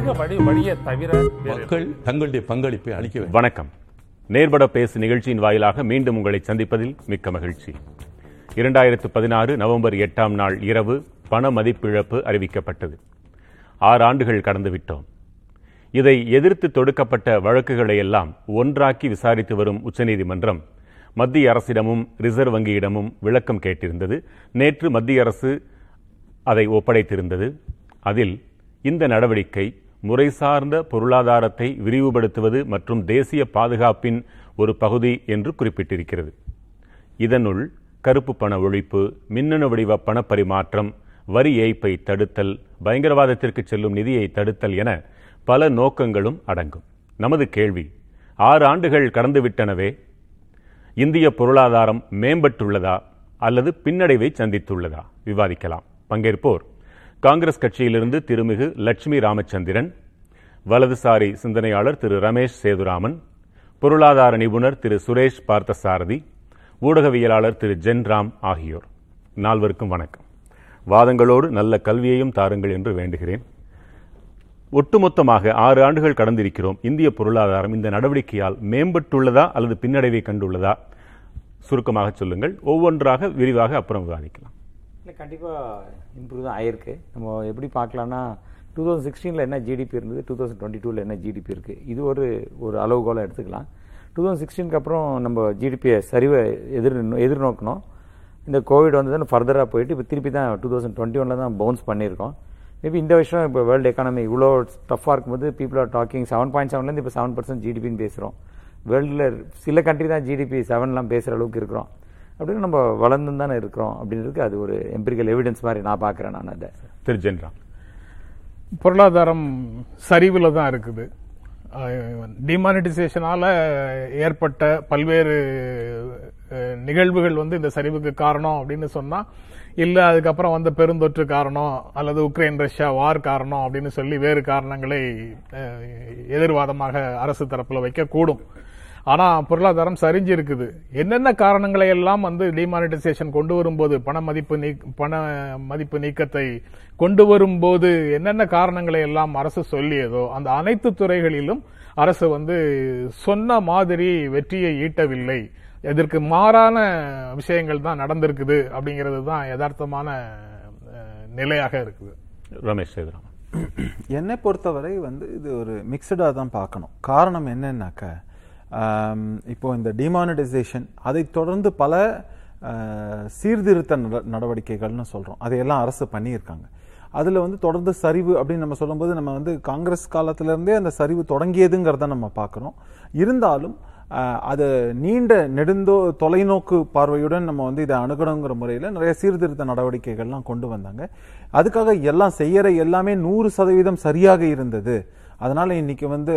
ஜனநாயக வழி வழியை தவிர வேறு மக்கள் தங்களுடைய பங்களிப்பை அளிக்க வணக்கம். நேர்பட பேசு நிகழ்ச்சியின் வாயிலாக மீண்டும் உங்களை சந்திப்பதில் மிக்க மகிழ்ச்சி. இரண்டாயிரத்து பதினாறு நவம்பர் எட்டாம் நாள் இரவு பண மதிப்பிழப்பு அறிவிக்கப்பட்டது. ஆறு ஆண்டுகள் கடந்து விட்டோம். இதை எதிர்த்து தொடுக்கப்பட்ட வழக்குகளை எல்லாம் ஒன்றாக்கி விசாரித்து வரும் உச்சநீதிமன்றம் மத்திய அரசிடமும் ரிசர்வ் வங்கியிடமும் விளக்கம் கேட்டிருந்தது. நேற்று மத்திய அரசு அதை ஒப்படைத்திருந்தது. அதில் இந்த நடவடிக்கை முறை சார்ந்த பொருளாதாரத்தை விரிவுபடுத்துவது மற்றும் தேசிய பாதுகாப்பின் ஒரு பகுதி என்று குறிப்பிட்டிருக்கிறது. இதனுள் கருப்பு பண ஒழிப்பு மின்னணு வடிவ பணப்பரிமாற்றம் வரி ஏய்ப்பை தடுத்தல் பயங்கரவாதத்திற்கு செல்லும் நிதியை தடுத்தல் என பல நோக்கங்களும் அடங்கும். நமது கேள்வி ஆறு ஆண்டுகள் கடந்துவிட்டனவே? இந்திய பொருளாதாரம் மேம்பட்டுள்ளதா அல்லது பின்னடைவை சந்தித்துள்ளதா? விவாதிக்கலாம். பங்கேற்போர் காங்கிரஸ் கட்சியிலிருந்து திருமிகு லட்சுமி ராமச்சந்திரன் வலதுசாரி சிந்தனையாளர் திரு ரமேஷ் சேதுராமன் பொருளாதார நிபுணர் திரு சுரேஷ் பார்த்தசாரதி ஊடகவியலாளர் திரு ஜென் ராம் ஆகியோர். நால்வருக்கும் வணக்கம். வாதங்களோடு நல்ல கல்வியையும் தாருங்கள் என்று வேண்டுகிறேன். ஒட்டுமொத்தமாக ஆறு ஆண்டுகள் கடந்திருக்கிறோம். இந்திய பொருளாதாரம் இந்த நடவடிக்கையால் மேம்பட்டுள்ளதா அல்லது பின்னடைவை கண்டுள்ளதா சுருக்கமாக சொல்லுங்கள். ஒவ்வொன்றாக விரிவாக அப்புறம் விவாதிக்கலாம். இல்லை கண்டிப்பாக இம்ப்ரூவ் தான் ஆயிருக்கு. நம்ம எப்படி பார்க்கலான்னா டூ தௌசண்ட் சிக்ஸ்டீனில் என்ன ஜிடிபி இருந்தது டூ தௌசண்ட் டுவெண்ட்டி டூவில் என்ன ஜிடிபி இருக்குது இது ஒரு ஒரு அளவுகோலாக எடுத்துக்கலாம். டூ தௌசண்ட் சிக்ஸ்டீனுக்கு அப்புறம் நம்ம ஜிடிபியை சரிவை எதிர் எதிர்நோக்கணும். இந்த கோவிட் வந்ததுன்னு ஃபர்தராக போயிட்டு இப்போ திருப்பி தான் டூ தௌசண்ட் டுவெண்ட்டி ஒனில் தான் பவுன்ஸ் பண்ணியிருக்கோம். மேபி இந்த வருஷம் இப்போ வேர்ல்டு எக்கானமி இவ்வளோ டஃப்பாக இருக்கும்போது people are talking seven point செவன்லேருந்து இப்போ செவன் பர்சன்ட் ஜிடிபின்னு பேசுகிறோம் வேர்ல்டில் சில கண்ட்ரி தான் ஜிடிபி செவன்லாம் பேசுகிற அளவுக்கு இருக்கிறோம். அப்படின்னு நம்ம வளர்ந்து தானே இருக்கிறோம் அப்படின்றதுக்கு அது ஒரு எம்பிரிக்கல் எவிடன்ஸ் மாதிரி நான் பார்க்குறேன் நான் அதை. திரு பொருளாதாரம் சரிவில் தான் இருக்குது. டிமானிட்டைசேஷனால ஏற்பட்ட பல்வேறு நிகழ்வுகள் வந்து இந்த சரிவுக்கு காரணம் அப்படின்னு சொன்னா இல்ல அதுக்கப்புறம் வந்த பெருந்தொற்று காரணம் அல்லது உக்ரைன் ரஷ்யா வார் காரணம் அப்படின்னு சொல்லி வேறு காரணங்களை எதிர்வாதமாக அரசு தரப்புல வைக்க கூடும் ஆனா பொருளாதாரம் சரிஞ்சு இருக்குது என்னென்ன காரணங்களை எல்லாம் வந்து டிமானிட்டைசேஷன் கொண்டு வரும்போது பண மதிப்பு நீக்- பண மதிப்பு நீக்கத்தை கொண்டு வரும்போது என்னென்ன காரணங்களை எல்லாம் அரசு சொல்லியதோ அந்த அனைத்து துறைகளிலும் அரசு வந்து சொன்ன மாதிரி வெற்றியை ஈட்டவில்லை. இதற்கு மாறான விஷயங்கள் தான் நடந்திருக்குது அப்படிங்கிறது தான் யதார்த்தமான நிலையாக இருக்குது. ரமேஷ் சேதுராமன் என்னை பொறுத்தவரை வந்து இது ஒரு மிக்சடாக தான் பார்க்கணும். காரணம் என்னன்னாக்க இப்போது இந்த டிமானிட்டைசேஷன் அதை தொடர்ந்து பல சீர்திருத்த நட- நடவடிக்கைகள்னு சொல்கிறோம் அதையெல்லாம் அரசு பண்ணியிருக்காங்க. அதில் வந்து தொடர்ந்து சரிவு அப்படின்னு நம்ம சொல்லும்போது நம்ம வந்து காங்கிரஸ் காலத்திலேருந்தே அந்த சரிவு தொடங்கியதுங்கிறத நம்ம பார்க்குறோம். இருந்தாலும் அது நீண்ட நெடுந்தோ தொலைநோக்கு பார்வையுடன் நம்ம வந்து இதை அணுகணுங்கிற முறையில் நிறைய சீர்திருத்த நடவடிக்கைகள்லாம் கொண்டு வந்தாங்க. அதுக்காக எல்லாம் செய்யற எல்லாமே நூறு சதவீதம் சரியாக இருந்தது. அதனால் இன்னைக்கு வந்து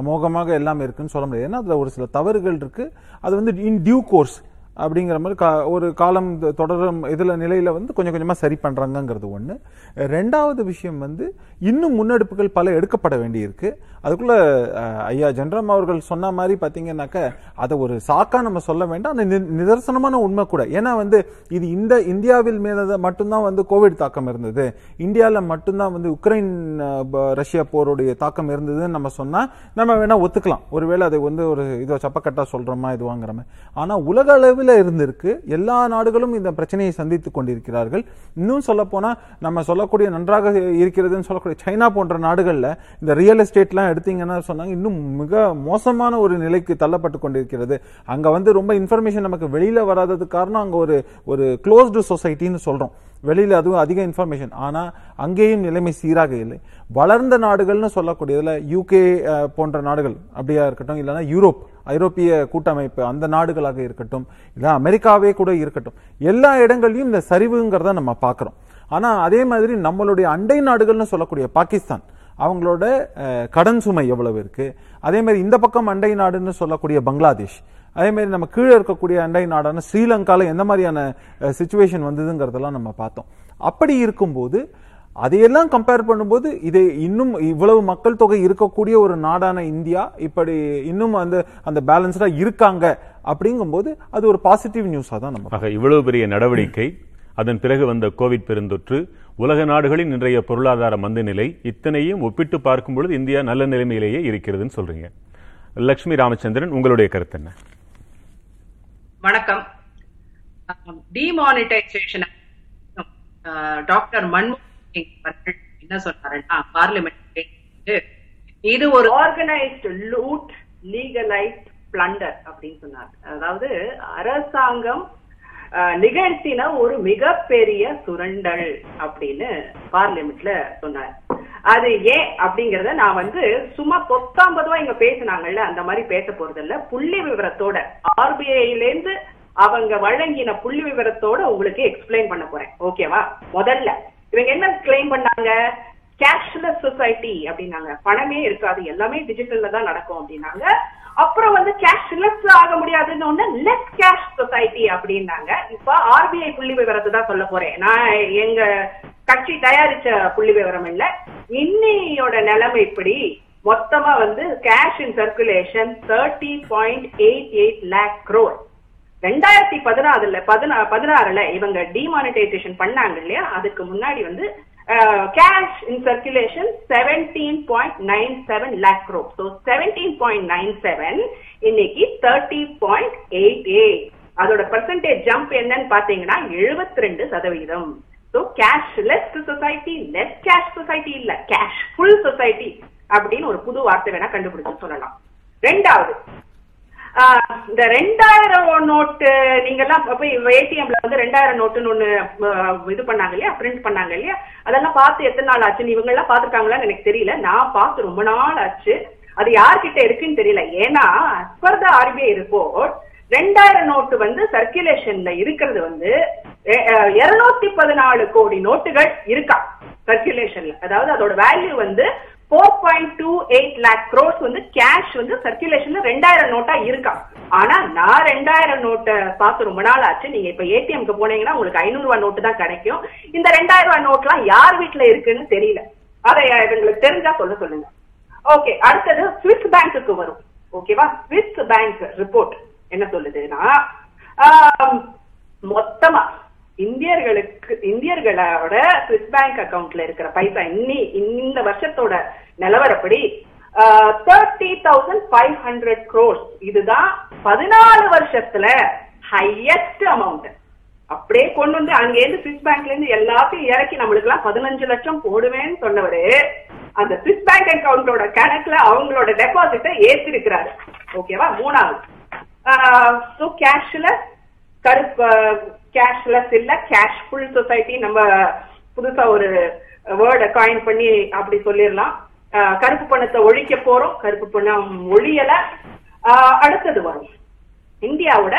அமோகமாக எல்லாமே இருக்குன்னு சொல்ல முடியாது. ஏன்னா அதில் ஒரு சில தவறுகள் இருக்குது அது வந்து இன் டியூ கோர்ஸ் அப்படிங்கிற மாதிரி கா- ஒரு காலம் தொடரும் இதில் நிலையில் வந்து கொஞ்சம் கொஞ்சமாக சரி பண்ணுறாங்கங்கிறது ஒன்று ரெண்டாவது விஷயம் வந்து இன்னும் முன்னெடுப்புகள் பல எடுக்கப்பட வேண்டியிருக்கு. அதுக்குள்ள ஐயா ஜென்ரம் அவர்கள் சொன்ன மாதிரி பார்த்தீங்கன்னாக்க அதை ஒரு சாக்கா நம்ம சொல்ல வேண்டாம். அந்த நி- நிதர்சனமான உண்மை கூட. ஏன்னா வந்து இது இந்த இந்தியாவில் மேல மட்டும்தான் வந்து கோவிட் தாக்கம் இருந்தது. இந்தியாவில் மட்டும்தான் வந்து உக்ரைன் ரஷ்யா போருடைய தாக்கம் இருந்ததுன்னு நம்ம சொன்னால் நம்ம வேணா ஒத்துக்கலாம். ஒருவேளை அதை வந்து ஒரு இதோ சப்பக்கட்டா சொல்கிறோமா இது வாங்குறோமே. ஆனால் உலக அளவில் இருந்திருக்கு. எல்லா நாடுகளும் இந்த பிரச்சனையை சந்தித்துக் கொண்டிருக்கிறார்கள். இன்னும் சொல்ல நம்ம சொல்லக்கூடிய நன்றாக இருக்கிறதுன்னு சொல்லக்கூடிய சைனா போன்ற நாடுகளில் இந்த ரியல் எஸ்டேட்லாம் எடுத்தீங்கன்னா சொன்னாங்க இன்னும் மிக மோசமான ஒரு நிலைக்கு தள்ளப்பட்டு கொண்டிருக்கிறது. அங்க வந்து ரொம்ப இன்ஃபர்மேஷன் நமக்கு வெளியில வராதது காரணம் அங்க ஒரு ஒரு க்ளோஸ்டு சொசைட்டின்னு சொல்றோம். வெளியில அதுவும் அதிக இன்ஃபர்மேஷன் ஆனா அங்கேயும் நிலைமை சீராக இல்லை. வளர்ந்த நாடுகள்னு சொல்லக்கூடியதுல யூகே போன்ற நாடுகள் அப்படியா இருக்கட்டும் இல்லைன்னா யூரோப் ஐரோப்பிய கூட்டமைப்பு அந்த நாடுகளாக இருக்கட்டும் இல்லை அமெரிக்காவே கூட இருக்கட்டும். எல்லா இடங்கள்லையும் இந்த சரிவுங்கிறத நம்ம பார்க்குறோம். ஆனால் அதே மாதிரி நம்மளுடைய அண்டை நாடுகள்னு சொல்லக்கூடிய பாகிஸ்தான் அவங்களோட கடன் சுமை எவ்வளவு இருக்கு? அதே மாதிரி இந்த பக்கம் அண்டை நாடுன்னு சொல்லக்கூடிய பங்களாதேஷ் அதே மாதிரி நம்ம கீழே இருக்கக்கூடிய அண்டை நாடான ஸ்ரீலங்கால எந்த மாதிரியான சுச்சுவேஷன் வந்ததுங்கிறதெல்லாம் நம்ம பார்த்தோம். அப்படி இருக்கும்போது அதையெல்லாம் கம்பேர் பண்ணும்போது இது இன்னும் இவ்வளவு மக்கள் தொகை இருக்கக்கூடிய ஒரு நாடான இந்தியா இப்படி இன்னும் அந்த அந்த பேலன்ஸ்டா இருக்காங்க அப்படிங்கும்போது அது ஒரு பாசிட்டிவ் நியூஸா தான் நம்ம இவ்வளவு பெரிய நடவடிக்கை அதன் பிறகு வந்த கோவிட் பெருந்தொற்று உலக நாடுகளின் இன்றைய பொருளாதார மந்த நிலை இத்தனையும் ஒப்பிட்டு பார்க்கும் பொழுது இந்தியா நல்ல நிலைமையிலேயே இருக்கிறதுன்னு சொல்றீங்க. லட்சுமி ராமச்சந்திரன் உங்களுடைய கருத்து என்ன? வணக்கம். டிமானிட்டைசேஷன் டாக்டர் மன்மோகன் சிங் அவர்கள் என்ன சொன்னாருன்னா பார்லிமெண்ட் இது ஒரு ஆர்கனைஸ்டு லூட் லீகலைஸ்ட் பிளண்டர் அப்படின்னு சொன்னார். அதாவது அரசாங்கம் நிகழ்த்தின ஒரு மிகப்பெரிய சுரண்டல் அப்படின்னு பார்லிமெண்ட்ல சொன்னார். அது ஏன் அப்படிங்கறத நான் வந்து சும்மா கொத்தாம்பதுவா இங்க பேசினாங்கல்ல அந்த மாதிரி பேச போறது இல்ல புள்ளி விவரத்தோட ஆர்பிஐல இருந்து அவங்க வழங்கின புள்ளி விவரத்தோட உங்களுக்கு எக்ஸ்பிளைன் பண்ண போறேன். ஓகேவா முதல்ல இவங்க என்ன கிளைம் பண்ணாங்க? கேஷ்லெஸ் சொசைட்டி அப்படின்னாங்க. பணமே இருக்காது. எல்லாமே டிஜிட்டல்ல தான் நடக்கும் அப்படின்னாங்க. அப்புறம் வந்து கேஷ் கேஷ்லெஸ் ஆக முடியாதுன்னு ஒண்ணு லெஸ் கேஷ் சொசைட்டி அப்படின்னாங்க. இப்ப ஆர்பிஐ புள்ளி விவரத்தை தான் சொல்ல போறேன். நான் எங்க கட்சி தயாரிச்ச புள்ளி விவரம் இல்ல. இன்னையோட நிலைமை இப்படி. மொத்தமா வந்து cash in circulation thirty point eight eight lakh crore ரெண்டாயிரத்தி பதினாறுல பதினா பதினாறுல இவங்க டிமானிட்டைசேஷன் பண்ணாங்க இல்லையா? அதுக்கு முன்னாடி வந்து cash in circulation seventeen point nine seven lakh crore so seventeen point nine seven இன்னைக்கு தேர்ட்டி பாயிண்ட் எயிட் எயிட் அதோட பர்சன்டேஜ் ஜம்ப் என்னன்னு பாத்தீங்கன்னா எழுபத்தி ரெண்டு சதவீதம். So cashless society less cash society இல்ல கேஷ் ஃபுல் சொசைட்டி அப்படின்னு ஒரு புது வார்த்தை வேணா கண்டுபிடிச்சு சொல்லலாம். ரெண்டாவது இந்த ரெண்டாயிரம் நோட்டு நீங்க எல்லாம் போய் ஏடிஎம்ல வந்து ரெண்டாயிரம் நோட்டுன்னு ஒண்ணு இது பண்ணாங்க இல்லையா? பிரிண்ட் பண்ணாங்க இல்லையா? அதெல்லாம் பார்த்து எத்தனை நாள் ஆச்சுன்னு இவங்க எல்லாம் பாத்துருக்காங்களான்னு எனக்கு தெரியல. நான் பார்த்து ரொம்ப நாள் ஆச்சு. அது யார்கிட்ட இருக்குன்னு தெரியல. ஏன்னா as த ஆர்பிஐ ரிப்போர்ட் ரெண்டாயிரம் நோட்டு வந்து சர்க்குலேஷன்ல இருக்கிறது வந்து இருநூத்தி பதினாலு கோடி நோட்டுகள் இருக்கா? சர்க்குலேஷன்ல அதாவது அதோட வேல்யூ வந்து four point two eight lakh crores வந்து கேஷ் வந்து சர்க்குலேஷன்ல ரெண்டாயிரம் நோட்டா இருக்கா? ஆனா நான் ரெண்டாயிரம் நோட்டை பார்த்து ரொம்ப நாள் ஆச்சு. நீங்க இப்ப ஏடிஎம்க்கு போனீங்கன்னா உங்களுக்கு ஐநூறு ரூபாய் நோட்டு தான் கிடைக்கும். இந்த ரெண்டாயிரம் ரூபாய் நோட்லாம் யார் வீட்டுல இருக்குன்னு தெரியல. அதை எங்களுக்கு தெரிஞ்சா சொல்ல சொல்லுங்க. ஓகே அடுத்தது சுவிஸ் பேங்க்குக்கு வரும். ஓகேவா சுவிஸ் பேங்க் ரிப்போர்ட் என்ன சொல்லுதுன்னா மொத்தமா இந்தியர்களுக்கு இந்தியர்களோட ஸ்விஸ் பேங்க் அக்கவுண்ட்ல இருக்கிற பைசா இன்னி இந்த வருஷத்தோட நிலவரப்படி thirty thousand five hundred crores இதுதான் பதினாலு வருஷத்துல ஹையஸ்ட் அமௌண்ட் அப்படியே கொண்டு வந்து அங்க இருந்து பேங்க்ல இருந்து எல்லாத்தையும் இறக்கி நம்மளுக்கு எல்லாம் பதினஞ்சு லட்சம் போடுவேன்னு சொன்னவரு அந்த சுவிஸ் பேங்க் அக்கவுண்டோட கணக்குல அவங்களோட டெபாசிட்டை ஏத்திருக்கிறாரு. ஓகேவா மூணாவது. ஸோ கேஷ்ல கருப்பு கேஷ்லெஸ் இல்ல கேஷ் ஃபுல் சொசைட்டி நம்ம புதுசா ஒரு வேர்டை காயின் பண்ணி அப்படி சொல்லிடலாம். ஆஹ் கருப்பு பணத்தை ஒழிக்க போறோம் கருப்பு பணம் ஒழியல. அடுத்தது வரும். இந்தியாவோட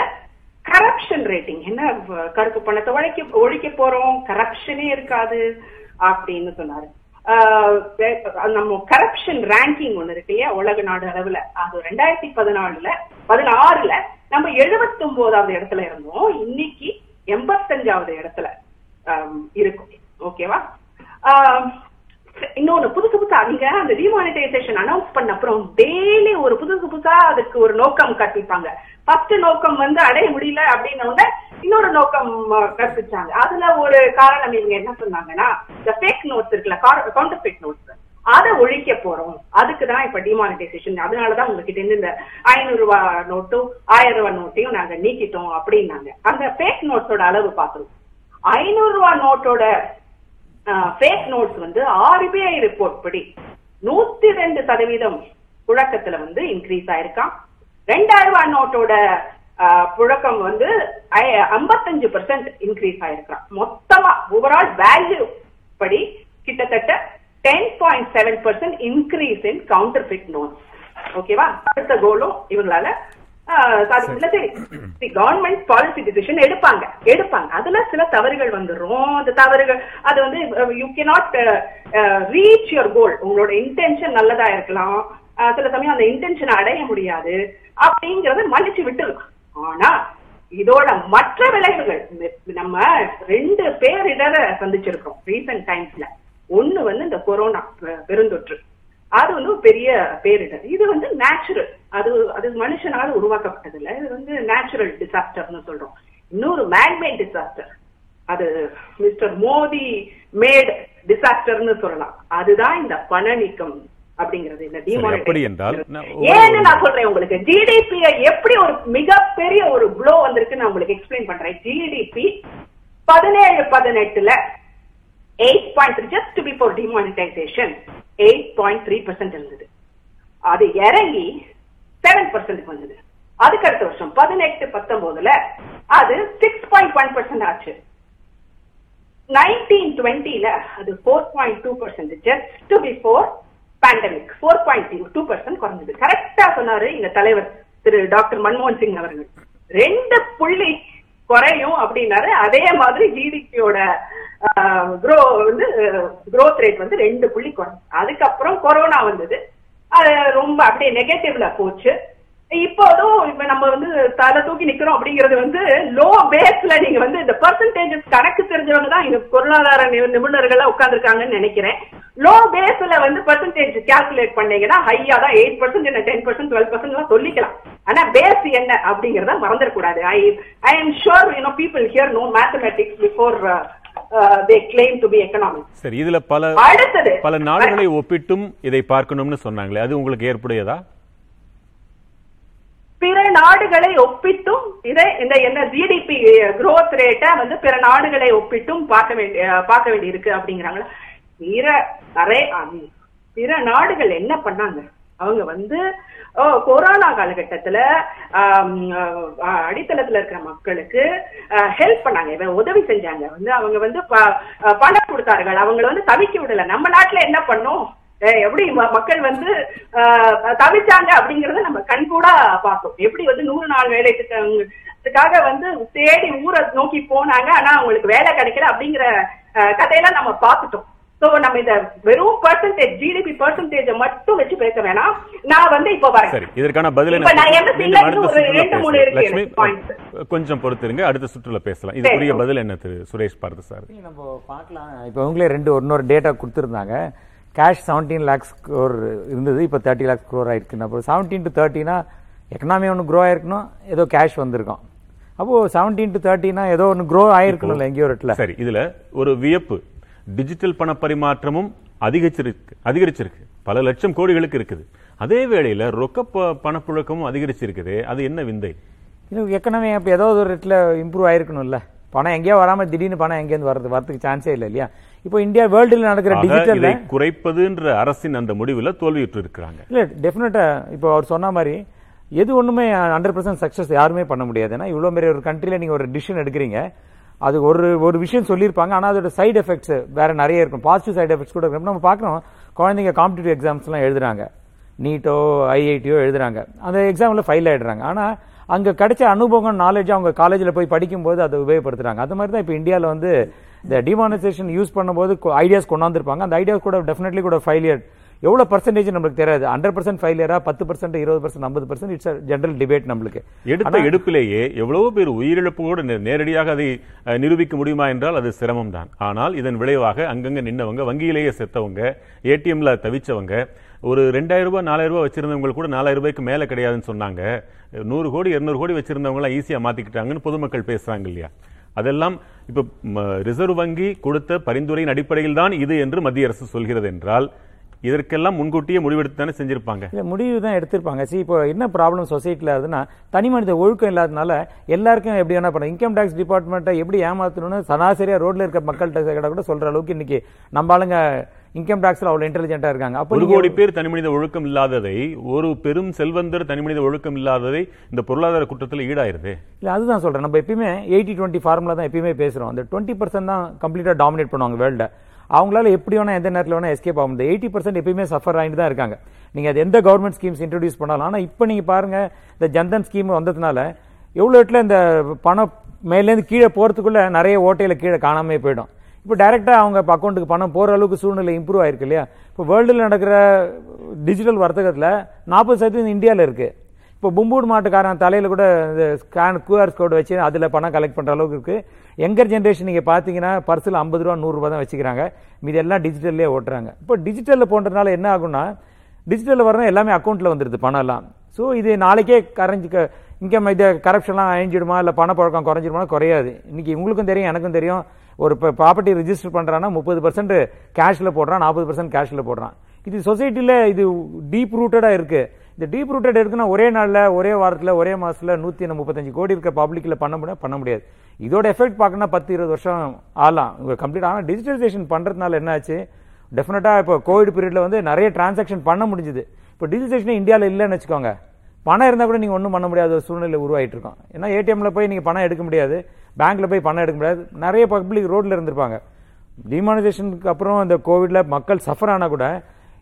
கரப்ஷன் ரேட்டிங் என்ன கருப்பு பணத்தை ஒழிக்க ஒழிக்க போறோம் கரப்ஷனே இருக்காது அப்படின்னு சொன்னாரு. ஆஹ் நம்ம கரப்ஷன் ரேங்கிங் ஒண்ணு இருக்கு இல்லையா உலக நாடு அளவுல. அது ரெண்டாயிரத்தி பதினாலுல பதினாறுல நம்ம எழுபத்தி ஒன்பதாவது இடத்துல இருந்தோம். இன்னைக்கு எண்பத்தஞ்சாவது இடத்துல இருக்கும். ஓகேவா? இன்னொன்னு புதுசு புதுசா நீங்க அந்த டிமானிட்டைசேஷன் அனௌன்ஸ் பண்ண அப்புறம் டெய்லி ஒரு புதுசு புதுசா அதுக்கு ஒரு நோக்கம் கற்பிப்பாங்க. ஃபர்ஸ்ட் நோக்கம் வந்து அடைய முடியல அப்படின்னு இன்னொரு நோக்கம் கற்பிச்சாங்க. அதுல ஒரு காரணம் இவங்க என்ன சொன்னாங்கன்னா இந்த ஃபேக் நோட்ஸ் இருக்குல்ல கவுண்டர் ஃபேக் நோட்ஸ் அதை ஒழிக்க போறோம். அதுக்கு தான் இப்ப டிமானிட்டைசேஷன் அதனாலதான் உங்ககிட்ட இருந்து இந்த ஐநூறு ரூபாய் நோட்டும் ஆயிரம் ரூபாய் நோட்டையும் நாங்க நீக்கிட்டோம் அப்படின்னாங்க. அந்த ஃபேக் நோட்ஸோட அளவு பார்த்துருவோம் ஐநூறு ரூபாய் நோட்டோட ஃபேக் நோட்ஸ் வந்து ஆர்பிஐ ரிப்போர்ட் படி நூத்தி ரெண்டு சதவீதம் புழக்கத்துல வந்து இன்க்ரீஸ் ஆயிருக்கான். ரெண்டாயிரம் ரூபாய் நோட்டோட ஆஹ், புழக்கம் வந்து ஐம்பத்தஞ்சு பர்சன்ட் இன்க்ரீஸ் ஆயிருக்கான். மொத்தமா ஓவரால் வேல்யூ படி கிட்டத்தட்ட ten point seven percent increase in counterfeit notes ஓகேவா அடுத்த கோலும் இவங்களால சாதிக்கல சரி. கவர்மெண்ட் பாலிசி டிசிஷன் எடுப்பாங்க. எடுப்பாங்க. அதுல சில தவறுகள் வந்துடும் அந்த தவறுகள் அது வந்து you cannot reach your goal உங்களோட இன்டென்ஷன் நல்லதா இருக்கலாம். சில சமயம் அந்த இன்டென்ஷனை அடைய முடியாது. அப்படிங்கறத மன்னிச்சு விட்டுருலாம் ஆனா இதோட மற்ற விளைவுகள் நம்ம ரெண்டு பேரிடரை சந்திச்சிருக்கோம் ரீசன்ட் டைம்ஸ்ல ஒண்ணு வந்து இந்த கொரோனா பெருந்தொற்று. அது வந்து ஒரு பெரிய பேரிடர். இது வந்து நேச்சுரல் அது அது மனுஷனால உருவாக்கப்பட்டது இல்ல இது வந்து நேச்சுரல் டிசாஸ்டர்னு சொல்றோம். இன்னொரு மேன்மேட் டிசாஸ்டர் அது மிஸ்டர் மோடி மேட் டிசாஸ்டர்னு சொல்லலாம். அதுதான் இந்த பண நீக்கம் அப்படிங்கிறது. இந்த ஏன்னு நான் சொல்றேன் உங்களுக்கு. ஜிடிபி எப்படி ஒரு மிகப்பெரிய ஒரு ப்ளோ வந்திருக்கு நான் உங்களுக்கு எக்ஸ்பிளைன் பண்றேன். ஜிடிபி பதினேழு பதினெட்டுல eight point just before demonetisation eight point three percent இருந்தது. அது இறங்கி செவன் பர்சன்ட் வந்தது. அதுக்கு அடுத்த வருஷம் பதினெட்டு பத்தொன்பதுல அது சிக்ஸ் பாயிண்ட் ஒன் பர்சன்ட் ஆச்சு. நைன்டீன் டுவெண்ட்டில அது four point two percent just before pandemic four point two percent குறைஞ்சது. கரெக்டா சொன்னாரு எங்க தலைவர் திரு டாக்டர் மன்மோகன் சிங் அவர்கள். ரெண்டு புள்ளி குறையும் அப்படின்னாரு. அதே மாதிரி ஜிடிபியோட குரோ வந்து குரோத் ரேட் வந்து ரெண்டு புள்ளி குறையும் அதுக்கப்புறம் கொரோனா வந்தது. அது ரொம்ப அப்படியே நெகட்டிவ்ல போச்சு. இப்போதும் இப்ப நம்ம வந்து தலை தூக்கி நிக்கிறோம் அப்படிங்கிறது வந்து லோ பேஸ்ல நீங்க வந்து இந்த பர்சன்டேஜஸ் கணக்கு தெரிஞ்சவங்க தான் இங்க பொருளாதார நிபுணர்களா உட்கார்ந்துருக்காங்கன்னு நினைக்கிறேன். லோ பேஸ்ல வந்து பர்சன்டேஜ் கால்குலேட் பண்ணீங்கன்னா ஹையா தான் eight percent ten percent twelve percent சொல்லிக்கலாம். ஆனா பேஸ் என்ன அப்படிங்கறத மறந்துடக்கூடாது. I I am sure you know people here know mathematics before they claim to be economic சரி இதுல பல அடுத்தது பல நாடுகளை ஒப்பிட்டும் இதை பார்க்கணும்னு சொன்னாங்களே அது உங்களுக்கு ஏற்புடையதா? பிற நாடுகளை ஒப்பிட்டும் இதை இந்த என்ன ஜிடிபி குரோத் ரேட்டை வந்து பிற நாடுகளை ஒப்பிட்டும் பார்க்க வேண்டிய பார்க்க வேண்டி இருக்கு அப்படிங்கிறாங்களா? பிற நிறைய பிற நாடுகள் என்ன பண்ணாங்க? அவங்க வந்து ஓ, கொரோனா காலகட்டத்துல அடித்தளத்துல இருக்கிற மக்களுக்கு ஹெல்ப் பண்ணாங்க. இவன் உதவி செஞ்சாங்க. வந்து அவங்க வந்து ப- பணம் கொடுத்தார்கள். அவங்களை வந்து தவிக்க விடல. நம்ம நாட்டுல என்ன பண்ணோம்? எப்படி மக்கள் வந்து தவிச்சாங்க அப்படிங்கறத நம்ம கண்கூடா பார்த்தோம் எப்படி வந்து நூறு நாள் வேலை திட்டத்துக்காக வந்து தேடி ஊரை நோக்கி போனாங்க ஆனா அவங்களுக்கு வேலை கிடைக்கல அப்படிங்கிற கதையெல்லாம் நம்ம பார்த்துட்டோம். சோ நம்ம இந்த வெறும் பர்சன்டேஜ் ஜிடிபி பர்சன்டேஜ் மட்டும் வச்சு பேச வேணாம். நான் வந்து இப்ப வரேன். சரி இதற்கான பதில். கொஞ்சம் பொறுத்திருங்க. அடுத்த சுற்றுல பேசலாம். இதுக்குரிய. பதில் என்ன திரு? சுரேஷ் பார்த்து சார். நம்ம பார்க்கலாம். இப்போ இவங்களே ரெண்டு இன்னொரு டேட்டா கொடுத்துருந்தாங்க. கேஷ் செவன்டீன் லேக்ஸ் க்ரோர் இருந்தது இப்போ தேர்ட்டி லேக்ஸ் க்ரோர் ஆயிருக்கு. அப்போ செவன்டீன் டு தேர்ட்டினா எக்கனாமி ஒன்று க்ரோ ஆயிருக்கணும் ஏதோ கேஷ் வந்திருக்கும். அப்போ செவன்டீன் டு தேர்ட்டினா ஏதோ ஒன்று க்ரோ ஆயிருக்கணும்ல எங்கேயோ இடத்துல. சரி இதுல ஒரு வியப்பு. டிஜிட்டல் பண பரிமாற்றமும் அதிகரிச்சிருக்கு அதிகரிச்சிருக்கு. பல லட்சம் கோடிகளுக்கு இருக்குது. அதே வேளையில ரொக்க பணப்புழக்கமும் அதிகரிச்சிருக்குது அது என்ன விந்தை? இன்னும் எக்கனாமி அப்போ ஏதோ ஒரு இடத்துல இம்ப்ரூவ் ஆயிருக்கணும்ல. பணம் எங்கேயோ வராம திடீர்னு பணம் எங்கேருந்து வரது வரதுக்கு சான்ஸே இல்லை இல்லையா? இப்போ இந்தியா வேர்ல்டில் நடக்கிற டிஜிட்டல் குறைப்பதுன்ற அரசின் அந்த முடிவுல தோல்வியுற்று இருக்கிறாங்க இல்ல டெஃபினட்டா இப்போ அவர் சொன்ன மாதிரி எது ஒண்ணுமே ஹண்ட்ரட் பர்சன்ட் சக்சஸ் யாருமே பண்ண முடியாது. ஏன்னா இவ்வளவு மாரி ஒரு கண்ட்ரில நீங்க ஒரு டிசிஷன் எடுக்கிறீங்க. அது ஒரு ஒரு விஷயம் சொல்லியிருப்பாங்க. ஆனா அதோட சைடு எஃபெக்ட்ஸ் வேற நிறைய இருக்கும். பாசிட்டிவ் சைடு எஃபெக்ட்ஸ் கூட இருக்கும். நம்ம பார்க்கறோம் குழந்தைங்க காம்படிட்டிவ் எக்ஸாம்ஸ்லாம் எழுதுறாங்க. நீட்டோ ஐஐடியோ எழுதுறாங்க. அந்த எக்ஸாம்ல ஃபைல் ஆயிடுறாங்க. ஆனா அங்க கிடைச்ச அனுபவம் நாலேஜ் அவங்க காலேஜில் போய் படிக்கும்போது அதை உபயோகப்படுத்துறாங்க. அது மாதிரி தான் இப்போ இந்தியாவில் வந்து இந்த டிமானைசேஷன் யூஸ் பண்ணும்போது ஐடியாஸ் கொண்டாந்துருப்பாங்க. அந்த ஐடியாஸ் கூட டெஃபினெட்லி கூட ஃபைலியர் எவ்வளவு பர்சன்டேஜ் நம்மளுக்கு தெரியாது. ஹண்ட்ரட் பர்சன்ட் ஃபைலியரா பத்து பர்சன்ட் இருபது பர்சன்ட் ஐம்பது பர்சன்ட் இட்ஸ் ஜென்ரல் டிபேட் நம்மளுக்கு. எடுத்த எடுப்பிலேயே எவ்வளவோ பேர் உயிரிழப்போடு நேரடியாக அதை நிரூபிக்க முடியுமா என்றால் அது சிரமம் தான் ஆனால் இதன் விளைவாக அங்கங்க நின்னவங்க வங்கியிலேயே செத்தவங்க ஏடிஎம்ல தவிச்சவங்க ஒரு ரெண்டாயிரம் ரூபாய் நாலாயிரம் ரூபாய் வச்சிருந்தவங்க கூட நாலாயிரம் ரூபாய்க்கு மேல கிடையாதுன்னு சொன்னாங்க. நூறு கோடி இருநூறு கோடி வச்சிருந்தவங்க எல்லாம் ஈஸியா மாத்திக்கிட்டாங்கன்னு பொதுமக்கள் பேசுறாங்க இல்லையா? அதெல்லாம் இப்ப ரிசர்வ் வங்கி கொடுத்த பரிந்துரையின் அடிப்படையில் தான் இது என்று மத்திய அரசு சொல்கிறது என்றால் இதற்கெல்லாம் முன்கூட்டியே முடிவெடுத்து தானே செஞ்சிருப்பாங்க. இல்ல முடிவு தான் எடுத்திருப்பாங்க. See இப்போ என்ன ப்ராப்ளம் சொசைட்டில அதுன்னா தனி மனித ஒழுக்கம் இல்லாதனால எல்லாருக்கும் எப்படி என்ன பண்ண இன்கம் டேக்ஸ் டிபார்ட்மெண்ட்டை எப்படி ஏமாத்தணும்னு சராசரியா ரோட்ல இருக்க மக்கள்கிட்ட கூட சொல்ற அளவுக்கு இன்னைக்கு நம்ம ஆளுங்க இன்கம் டேக்ஸ்ல அவ்வளவு இன்டெலிஜென்ட்டா இருக்காங்க. அப்போ ஒரு கோடி பேர் தனிமனித ஒழுக்கம் இல்லாததை ஒரு பெரும் செல்வந்தர் தனிமனித ஒழுக்கம் இல்லாததை இந்த பொருளாதார குற்றத்தில் ஈடாயிருது. இல்ல அதுதான் சொல்றேன். நம்ம எப்பயுமே எயிட்டி டுவெண்ட்டி ஃபார்முலா தான் எப்பயுமே பேசுறோம். அந்த டுவெண்ட்டி பர்சன்ட் தான் கம்ப்ளீட்டா டாமினேட் பண்ணுவாங்க வேர்ல்ட அவங்களால எப்படி வேணா எந்த நேரத்தில் வேணா எஸ்கேப் ஆகும் இந்த எயிட்டி பர்சன்ட் எப்பயுமே சஃபர் ஆகிட்டு தான் இருக்காங்க. நீங்கள் அது எந்த கவர்மெண்ட் ஸ்கீம்ஸ் இன்ட்ரடியூஸ் பண்ணாலும் ஆனால் இப்போ நீங்கள் பாருங்கள் இந்த ஜன்தன் ஸ்கீம் வந்ததுனால எவ்வளோ இடத்துல இந்த பணம் மேலேருந்து கீழே போகிறதுக்குள்ளே நிறைய ஓட்டையில் கீழே காணாமே போயிடும். இப்போ டைரெக்டாக அவங்க அக்கௌண்ட்டுக்கு பணம் போகிற அளவுக்கு சூழ்நிலை இம்ப்ரூவ் ஆயிருக்கு இல்லையா? இப்போ வேர்ல்டில் நடக்கிற டிஜிட்டல் வர்த்தகத்தில் நாற்பது சதவீதம் இந்தியாவில் இருக்குது இப்போ பும்பூடு மாட்டுக்காரன் தலையில் கூட இந்த ஸ்கேன் கியூஆர் கோடு வச்சு அதில் பணம் கலெக்ட் பண்ணுற அளவுக்கு இருக்குது எங்கர் ஜென்ரேஷன் நீங்கள் பார்த்தீங்கன்னா பர்சில் ஐம்பது ரூபா நூறுரூவா தான் வச்சுக்கிறாங்க. மீதி எல்லாம் டிஜிட்டல்லே ஓட்டுறாங்க. இப்போ டிஜிட்டலில் போன்றதுனால என்ன ஆகும்னா டிஜிட்டலில் வரணும் எல்லாமே அக்கௌண்ட்டில் வந்துடுது பணம் எல்லாம். ஸோ இது நாளைக்கே கரைஞ்சிக்க இன்கம் இது கரப்ஷன்லாம் அழிஞ்சிடுமா இல்லை பணப்பழக்கம் குறைஞ்சிடுமா குறையாது. இன்னைக்கு உங்களுக்கும் தெரியும் எனக்கும் தெரியும். ஒரு இப்போ ப்ராப்பர்ட்டி ரிஜிஸ்டர் பண்ணுறான்னா முப்பது பர்சன்ட் கேஷில் போடுறான் நாற்பது பர்சன்ட் கேஷில் போடுறான். இது சொசைட்டியில் இது டீப் ரூட்டடாக இருக்குது இந்த டீப் ரூட்டட் இருக்குன்னா ஒரே நாளில் ஒரே வாரத்தில் ஒரே மாதத்தில் நூற்றி முப்பத்தஞ்சு கோடி இருக்க பப்ளிக்கில் பண்ண முடியாது பண்ண முடியாது. இதோட எஃபெக்ட் பார்க்கணும்னா பத்து இருபது வருஷம் ஆகலாம். கம்ப்ளீட் ஆனால் டிஜிட்டலைசேஷன் பண்ணுறதுனால என்ன ஆச்சு டெஃபினட்டாக இப்போ கோவிட் பீரியட்ல வந்து நிறைய டிரான்சாக்ஷன் பண்ண முடிஞ்சுது. இப்போ டிஜிட்டலைசேஷன் இந்தியாவில் இல்லைன்னு வச்சுக்கோங்க. பணம் இருந்தால் கூட நீங்கள் ஒன்றும் பண்ண முடியாத ஒரு சூழ்நிலை உருவாயிட்டு இருக்கோம். ஏன்னா ஏடிஎம்ல போய் நீங்கள் பணம் எடுக்க முடியாது. பேங்க்ல போய் பணம் எடுக்க முடியாது. நிறைய பப்ளிக் ரோட்ல இருந்திருப்பாங்க. டிமானிசேஷனுக்கு அப்புறம் இந்த கோவிட்ல மக்கள் சஃபர் ஆனா கூட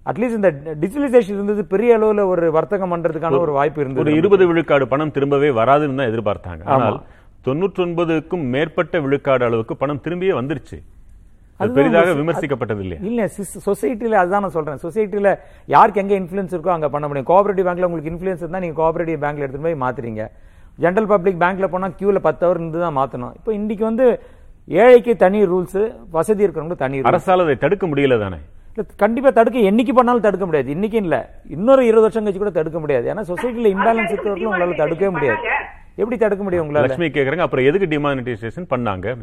அட்லீஸ்ட் இந்த டிஜிட்டலைசேஷன் இருந்தது பெரிய அளவுல ஒரு வர்த்தகம் பண்றதுக்கான ஒரு வாய்ப்பு ஒரு இருந்தது இருபது விழுக்காடு பணம் திரும்பவே வராதுன்னு தான் எதிர்பார்த்தாங்க. ஆனால் தொண்ணூற்றி ஒன்பதுக்கும் மேற்பட்ட விழுக்காடு அளவுக்கு பணம் திரும்பியே வந்துருச்சு. அது பெரிதாக விமர்சிக்கப்பட்டது இல்லையா இல்ல சொசைட்டில அதுதான் நான் சொல்றேன். சொசைட்டில யாருக்கு எங்க இன்ஃபுளுன்ஸ் இருக்கோ அங்க பண்ண முடியும். கோஆபரேட்டிவ் பேங்க்ல உங்களுக்கு இன்ஃபுளுன்ஸ் இருந்தா நீங்க கோஆபரேட்டிவ் பேங்க்ல எடுத்துட்டு போய் மாத்துறீங்க. ஜென்ரல் பப்ளிக் பேங்க்ல போனா கியூல பத்து ஹவர் இருந்து தான் மாத்தணும். இப்போ இன்னைக்கு வந்து ஏழைக்கு தனி ரூல்ஸ் வசதி இருக்கிறவங்களுக்கு தனி. அரசால் அதை தடுக்க முடியல தானே? கண்டிப்பா தடுக்க என்னைக்கு பண்ணாலும் தடுக்க முடியாது. இன்னைக்கு இல்ல. இன்னொரு இருபது வருஷம் கழிச்சு கூட தடுக்க முடியாது. ஏன்னா சொசைட்டில இம்பேலன்ஸ் இருக்கிறவங்களும் உங்களால தடுக்கவே முடியாது. எப்படி தடுக்க முடியும் உங்களால? லட்சுமி கேக்குறாங்க அப்புறம் எதுக்கு டிமானிட்டைசேஷன் பண்ணாங்க?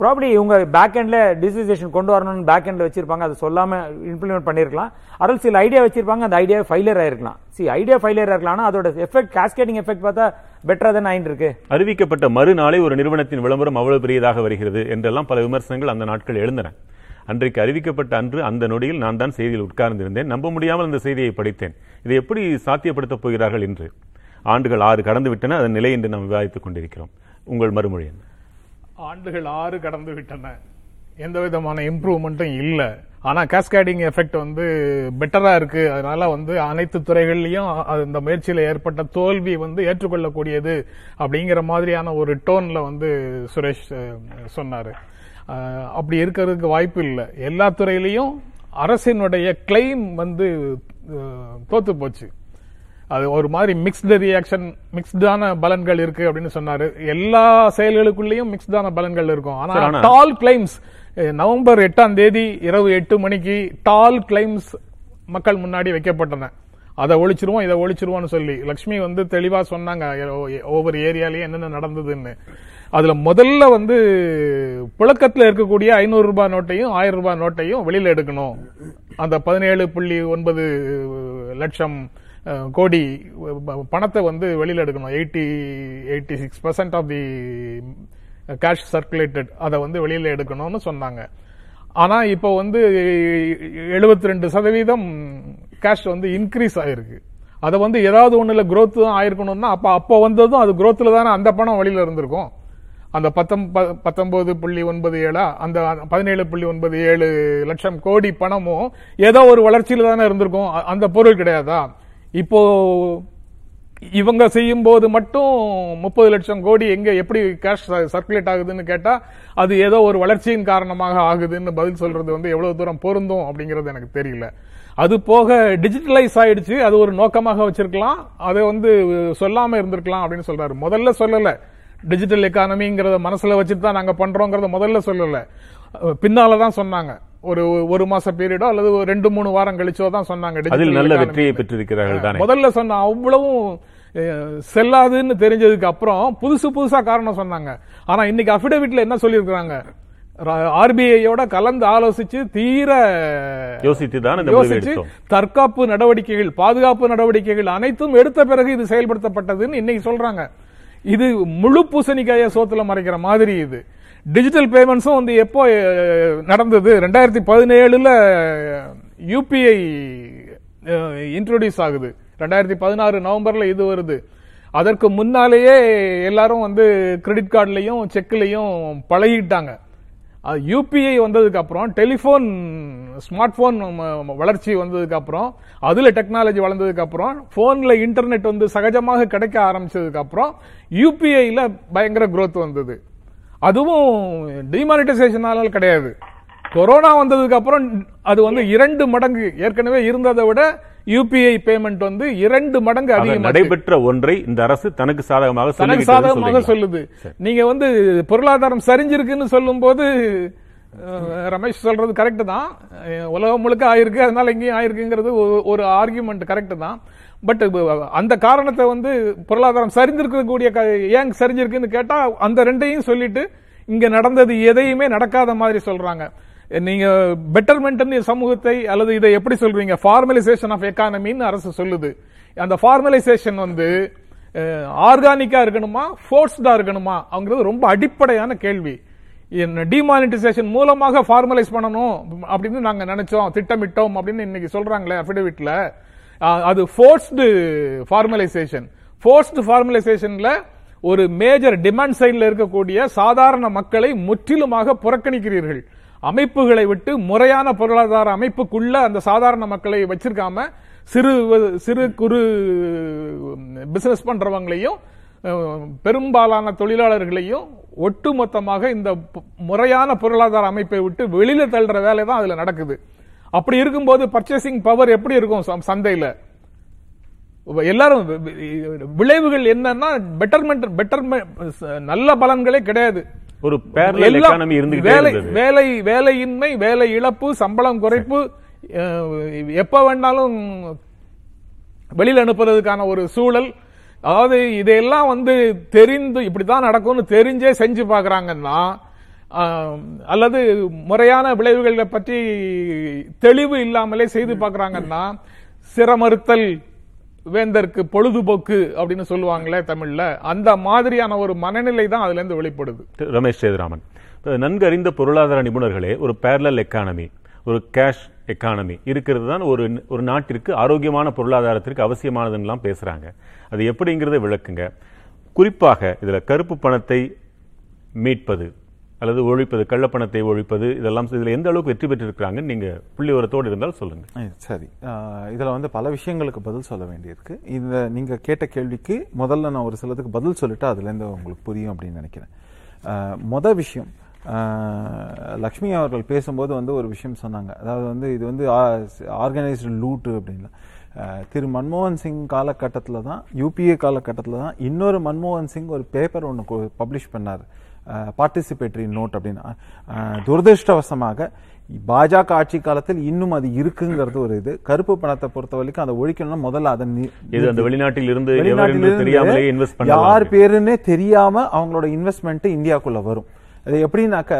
ப்ராப்ளி இவங்க பேக் எண்ட்ல டிசிசேஷன் கொண்டு வரணும்னு பேக் எண்ட்ல வச்சிருப்பாங்க. அதை சொல்லாம இம்ப்ளிமெண்ட் பண்ணிருக்கலாம். அருள் சில ஐடியா வச்சிருப்பாங்க அந்த ஐடியா ஃபெயிலியர் ஆயிருக்கலாம். சி ஐடியா ஃபெயிலியர் ஆயிருக்கலாம் அதோட எஃபெக்ட் காஸ்கேட்டிங் எஃபெக்ட் பார்த்தா பெட்டரா தான் ஆயிட்டு இருக்கு அறிவிக்கப்பட்ட மறுநாளே ஒரு நிறுவனத்தின் விளம்பரம் அவ்வளவு பெரியதாக வருகிறது என்றெல்லாம் பல விமர்சனங்கள் அந்த நாட்கள் எழுந்தன. அன்றைக்கு அறிவிக்கப்பட்ட அன்று அந்த நொடியில் நான் தான் செய்தியில் உட்கார்ந்திருந்தேன். நம்ப முடியாமல் அந்த செய்தியை படித்தேன். இதை எப்படி சாத்தியப்படுத்தப் போகிறார்கள் என்று ஆண்டுகள் ஆறு கடந்து விட்டன அதன் நிலை என்று நாம் விவாதித்துக் கொண்டிருக்கிறோம். உங்கள் மறுமொழி என்ன? ஆண்டுகள் ஆறு கடந்து விட்டன. எந்த விதமான இம்ப்ரூவ்மெண்ட்டும் இல்லை. ஆனால் கேஸ்கேடிங் எஃபெக்ட் வந்து பெட்டராக இருக்கு. அதனால வந்து அனைத்து துறைகள்லையும் இந்த முயற்சியில் ஏற்பட்ட தோல்வி வந்து ஏற்றுக்கொள்ளக்கூடியது அப்படிங்கிற மாதிரியான ஒரு டோன்ல வந்து சுரேஷ் சொன்னார். அப்படி இருக்கிறதுக்கு வாய்ப்பு இல்லை. எல்லா துறையிலையும் அரசினுடைய கிளைம் வந்து தோத்து போச்சு. அது ஒரு மாதிரி மிக்ஸ்டு ரியாக்ஷன் மிக்ஸ்டான பலன்கள் இருக்கு அப்படின்னு சொன்னாரு. எல்லா செயல்களுக்குள்ளேயும் மிக்ஸ்டான பலன்கள் இருக்கும். ஆனா டால் கிளைம்ஸ் நவம்பர் எட்டாம் தேதி இரவு எட்டு மணிக்கு டால் கிளைம்ஸ் மக்கள் முன்னாடி வைக்கப்பட்டன. அதை ஒழிச்சிருவோம் இதை ஒழிச்சிருவோம்னு சொல்லி. லக்ஷ்மி வந்து தெளிவா சொன்னாங்க ஒவ்வொரு ஏரியாலயும் என்னென்ன நடந்ததுன்னு. அதுல முதல்ல வந்து புழக்கத்துல இருக்கக்கூடிய ஐநூறு ரூபாய் நோட்டையும் ஆயிரம் ரூபாய் நோட்டையும் வெளியில எடுக்கணும். அந்த பதினேழு புள்ளி ஒன்பது லட்சம் கோடி பணத்தை வந்து வெளியில் எடுக்கணும். Eighty eighty six percent of the cash circulated அதை வந்து வெளியில் எடுக்கணும்னு சொன்னாங்க. ஆனால் இப்போ வந்து எழுபத்தி ரெண்டு சதவீதம் கேஷ் வந்து இன்க்ரீஸ் ஆயிருக்கு. அதை வந்து ஏதாவது ஒன்றில் growth தான் ஆயிருக்கணும்னா அப்போ அப்போ வந்ததும் அது க்ரோத்தில் தானே அந்த பணம் வழியில் இருந்திருக்கும். அந்த பத்தொம் ப- பத்தொன்பது புள்ளி ஒன்பது ஏழா அந்த பதினேழு புள்ளி ஒன்பது ஏழு லட்சம் கோடி பணமும் ஏதோ ஒரு வளர்ச்சியில் தானே இருந்திருக்கும். அந்த பொருள் கிடையாதா? இப்போ இவங்க செய்யும் போது மட்டும் முப்பது லட்சம் கோடி எங்க எப்படி கேஷ் சர்க்குலேட் ஆகுதுன்னு கேட்டா அது ஏதோ ஒரு வளர்ச்சியின் காரணமாக ஆகுதுன்னு பதில் சொல்றது வந்து எவ்வளவு தூரம் பொருந்தும் அப்படிங்கிறது எனக்கு தெரியல. அது போக டிஜிட்டலைஸ் ஆயிடுச்சு. அது ஒரு நோக்கமாக வச்சிருக்கலாம். அதை வந்து சொல்லாம இருந்திருக்கலாம் அப்படின்னு சொல்றாரு. முதல்ல சொல்லல. டிஜிட்டல் எக்கானமிங்கிறத மனசுல வச்சுட்டு தான் நாங்க பண்றோங்கிறத முதல்ல சொல்லல. அஹ் பின்னால தான் சொன்னாங்க. ஒரு ஒரு மாச பீரியடோ அல்லது ரெண்டு மூணு வாரம் கழிச்சோ தான் சொன்னாங்க. அதில் நல்ல வெற்றியை. பெற்றிருக்கிறார்கள் தானே? முதல்ல சொன்ன அவ்வளவும் செல்லாதுன்னு தெரிஞ்சதுக்கு அப்புறம் புதுசு புதுசா காரணம் சொன்னாங்க. ஆனா இன்னைக்கு அபிடவிட்ல என்ன சொல்லியிருக்காங்க ஆர்பிஐயோட கலந்து ஆலோசிச்சு தீர யோசித்து தான் யோசிச்சு தற்காப்பு நடவடிக்கைகள் பாதுகாப்பு நடவடிக்கைகள் அனைத்தும் எடுத்த பிறகு இது செயல்படுத்தப்பட்டதுன்னு இன்னைக்கு சொல்றாங்க. இது முழு பூசணிக்காய சோத்துல மறைக்கிற மாதிரி இது. டிஜிட்டல் பேமெண்ட்ஸும் வந்து எப்போ நடந்தது? ரெண்டாயிரத்தி பதினேழுல யூபிஐ இன்ட்ரோடியூஸ் ஆகுது. ரெண்டாயிரத்தி பதினாறு நவம்பர்ல இது வருது. அதற்கு முன்னாலேயே எல்லாரும் வந்து கிரெடிட் கார்டுலையும் செக்லையும் பழகிட்டாங்க. யூபிஐ வந்ததுக்கு அப்புறம் டெலிஃபோன் ஸ்மார்ட் போன் வளர்ச்சி வந்ததுக்கு அப்புறம் அதுல டெக்னாலஜி வளர்ந்ததுக்கு அப்புறம் போன்ல இன்டர்நெட் வந்து சகஜமாக கிடைக்க ஆரம்பிச்சதுக்கு அப்புறம் யூபிஐல பயங்கர குரோத் வந்தது. அதுவும் டிமானிட்டைசேஷனால கிடையாது. கொரோனா வந்ததுக்கு அப்புறம் அது வந்து இரண்டு மடங்கு ஏற்கனவே இருந்ததை விட யூபிஐ பேமெண்ட் வந்து இரண்டு மடங்கு ஆக அதிகமாக நடைபெற்ற ஒன்றை இந்த அரசு தனக்கு சாதகமாக தனக்கு சாதகமாக? சொல்லுது. நீங்க வந்து பொருளாதாரம் சரிஞ்சிருக்குன்னு சொல்லும்போது அஹ், ரமேஷ் சொல்றது கரெக்ட் தான். உலகம் முழுக்க ஆயிருக்கு அதனால இங்கேயும் ஆயிருக்குங்கிறது ஒரு- ஆர்குமெண்ட் கரெக்ட் தான். பட் uh, அந்த காரணத்தை வந்து பொருளாதாரம் சரிஞ்சிருக்கக்கூடிய க- ஏன் சரிஞ்சிருக்குன்னு கேட்டா அந்த ரெண்டையும் சொல்லிட்டு இங்க நடந்தது எதையுமே நடக்காத மாதிரி சொல்றாங்க. நீங்க பெட்டர்மெண்ட் சமூகத்தை அல்லது இதை எப்படி சொல்றீங்க? ஃபார்மலைசேஷன் ஆஃப் எக்கானமின்னு அரசு சொல்லுது. அந்த ஃபார்மலைசேஷன் வந்து ஆர்கானிக்கா இருக்கணுமா? ஃபோர்ஸ்டா இருக்கணுமா? அவங்கிறது ரொம்ப அடிப்படையான கேள்வி. டிமானிட்டைசேஷன் மூலமாக ஃபார்மலைஸ் பண்ணணும் அப்படின்னு நாங்க நினைச்சோம். திட்டமிட்டோம் அப்படின்னு இன்னைக்கு சொல்றாங்களே அபிடவிட்ல அது ஃபோர்ஸ்டு ஃபார்மலைசேஷன் ஃபோர்ஸ்டு ஃபார்மலைசேஷன்ல ஒரு மேஜர் டிமாண்ட் சைடில் இருக்கக்கூடிய சாதாரண மக்களை முற்றிலுமாக புறக்கணிக்கிறீர்கள். அமைப்புகளை விட்டு முறையான பொருளாதார அமைப்புக்குள்ள அந்த சாதாரண மக்களை வச்சிருக்காம சிறு சிறு குறு பிசினஸ் பண்றவங்களையும் பெரும்பாலான தொழிலாளர்களையும் ஒட்டுமொத்தமாக இந்த முறையான பொருளாதார அமைப்பை விட்டு வெளியில தள்ளுற வேலை தான் அதுல நடக்குது. அப்படி இருக்கும்போது பர்ச்சேசிங் பவர் எப்படி இருக்கும் சந்தையில? எல்லாரும் விளைவுகள் என்னன்னா பெட்டர்மெண்ட் பெட்டர்மெண்ட் நல்ல பலன்களே கிடையாது. ஒரு வேலை வேலை வேலையின்மை வேலை இழப்பு சம்பளம் குறைப்பு எப்ப வேணாலும் வெளியில அனுப்புறதுக்கான ஒரு சூழல். அதாவது இதையெல்லாம் வந்து தெரிந்து இப்படிதான் நடக்கும்னு தெரிஞ்சே செஞ்சு பாக்குறாங்கன்னா அல்லது முறையான விளைவுகளை பற்றி தெளிவு இல்லாமலே செய்து பார்க்கறாங்கன்னா சிரமறுத்தல் வேந்தருக்கு பொழுதுபோக்கு அப்படின்னு சொல்லுவாங்களே தமிழ்ல அந்த மாதிரியான ஒரு மனநிலை தான் அதுல இருந்து வெளிப்படுது. ரமேஷ் சேதுராமன் இப்ப நன்கு அறிந்த பொருளாதார நிபுணர்களே ஒரு பேரலல் எக்கானமி ஒரு கேஷ் எக்கானமி இருக்கிறது தான் ஒரு ஒரு நாட்டிற்கு ஆரோக்கியமான பொருளாதாரத்திற்கு அவசியமானதுன்னெலாம் பேசுறாங்க. அது எப்படிங்கிறத விளக்குங்க. குறிப்பாக இதுல கருப்பு பணத்தை மீட்பது அல்லது ஒழிப்பது கள்ளப்பணத்தை ஒழிப்பது இதெல்லாம் இதில் எந்த அளவுக்கு வெற்றி பெற்றிருக்கிறாங்கன்னு நீங்கள் புள்ளி உரத்தோடு இருந்தால் சொல்லுங்கள் சரி. இதில் வந்து பல விஷயங்களுக்கு பதில் சொல்ல வேண்டியிருக்கு. இந்த நீங்கள் கேட்ட கேள்விக்கு முதல்ல நான் ஒரு சிலதுக்கு பதில் சொல்லிட்டு அதுலேருந்து உங்களுக்கு புரியும் அப்படின்னு நினைக்கிறேன். மொதல் மொத விஷயம் லக்ஷ்மி அவர்கள் பேசும்போது வந்து ஒரு விஷயம் சொன்னாங்க. அதாவது வந்து இது வந்து ஆர்கனைஸ்டு லூட்டு அப்படின்னு. திரு மன்மோகன் சிங் காலகட்டத்தில் தான் யூபிஏ காலகட்டத்தில் தான் இன்னொரு மன்மோகன் சிங் ஒரு பேப்பர் ஒன்று பப்ளிஷ் பண்ணார். பார்ட்டிசிபேட்டரி நோட் அப்படின்னு துரதிருஷ்டவசமாக பாஜக ஆட்சி காலத்தில் இன்னும் அது இருக்குங்கிறது ஒரு இது. கருப்பு பணத்தை பொறுத்த வரைக்கும் அதை ஒழிக்கணும்னா முதல்ல அதை இது அந்த வெளிநாட்டில் இருந்து யார் பேருன்னே தெரியாம அவங்களோட இன்வெஸ்ட்மெண்ட் இந்தியாக்குள்ள வரும். அது எப்படின்னாக்க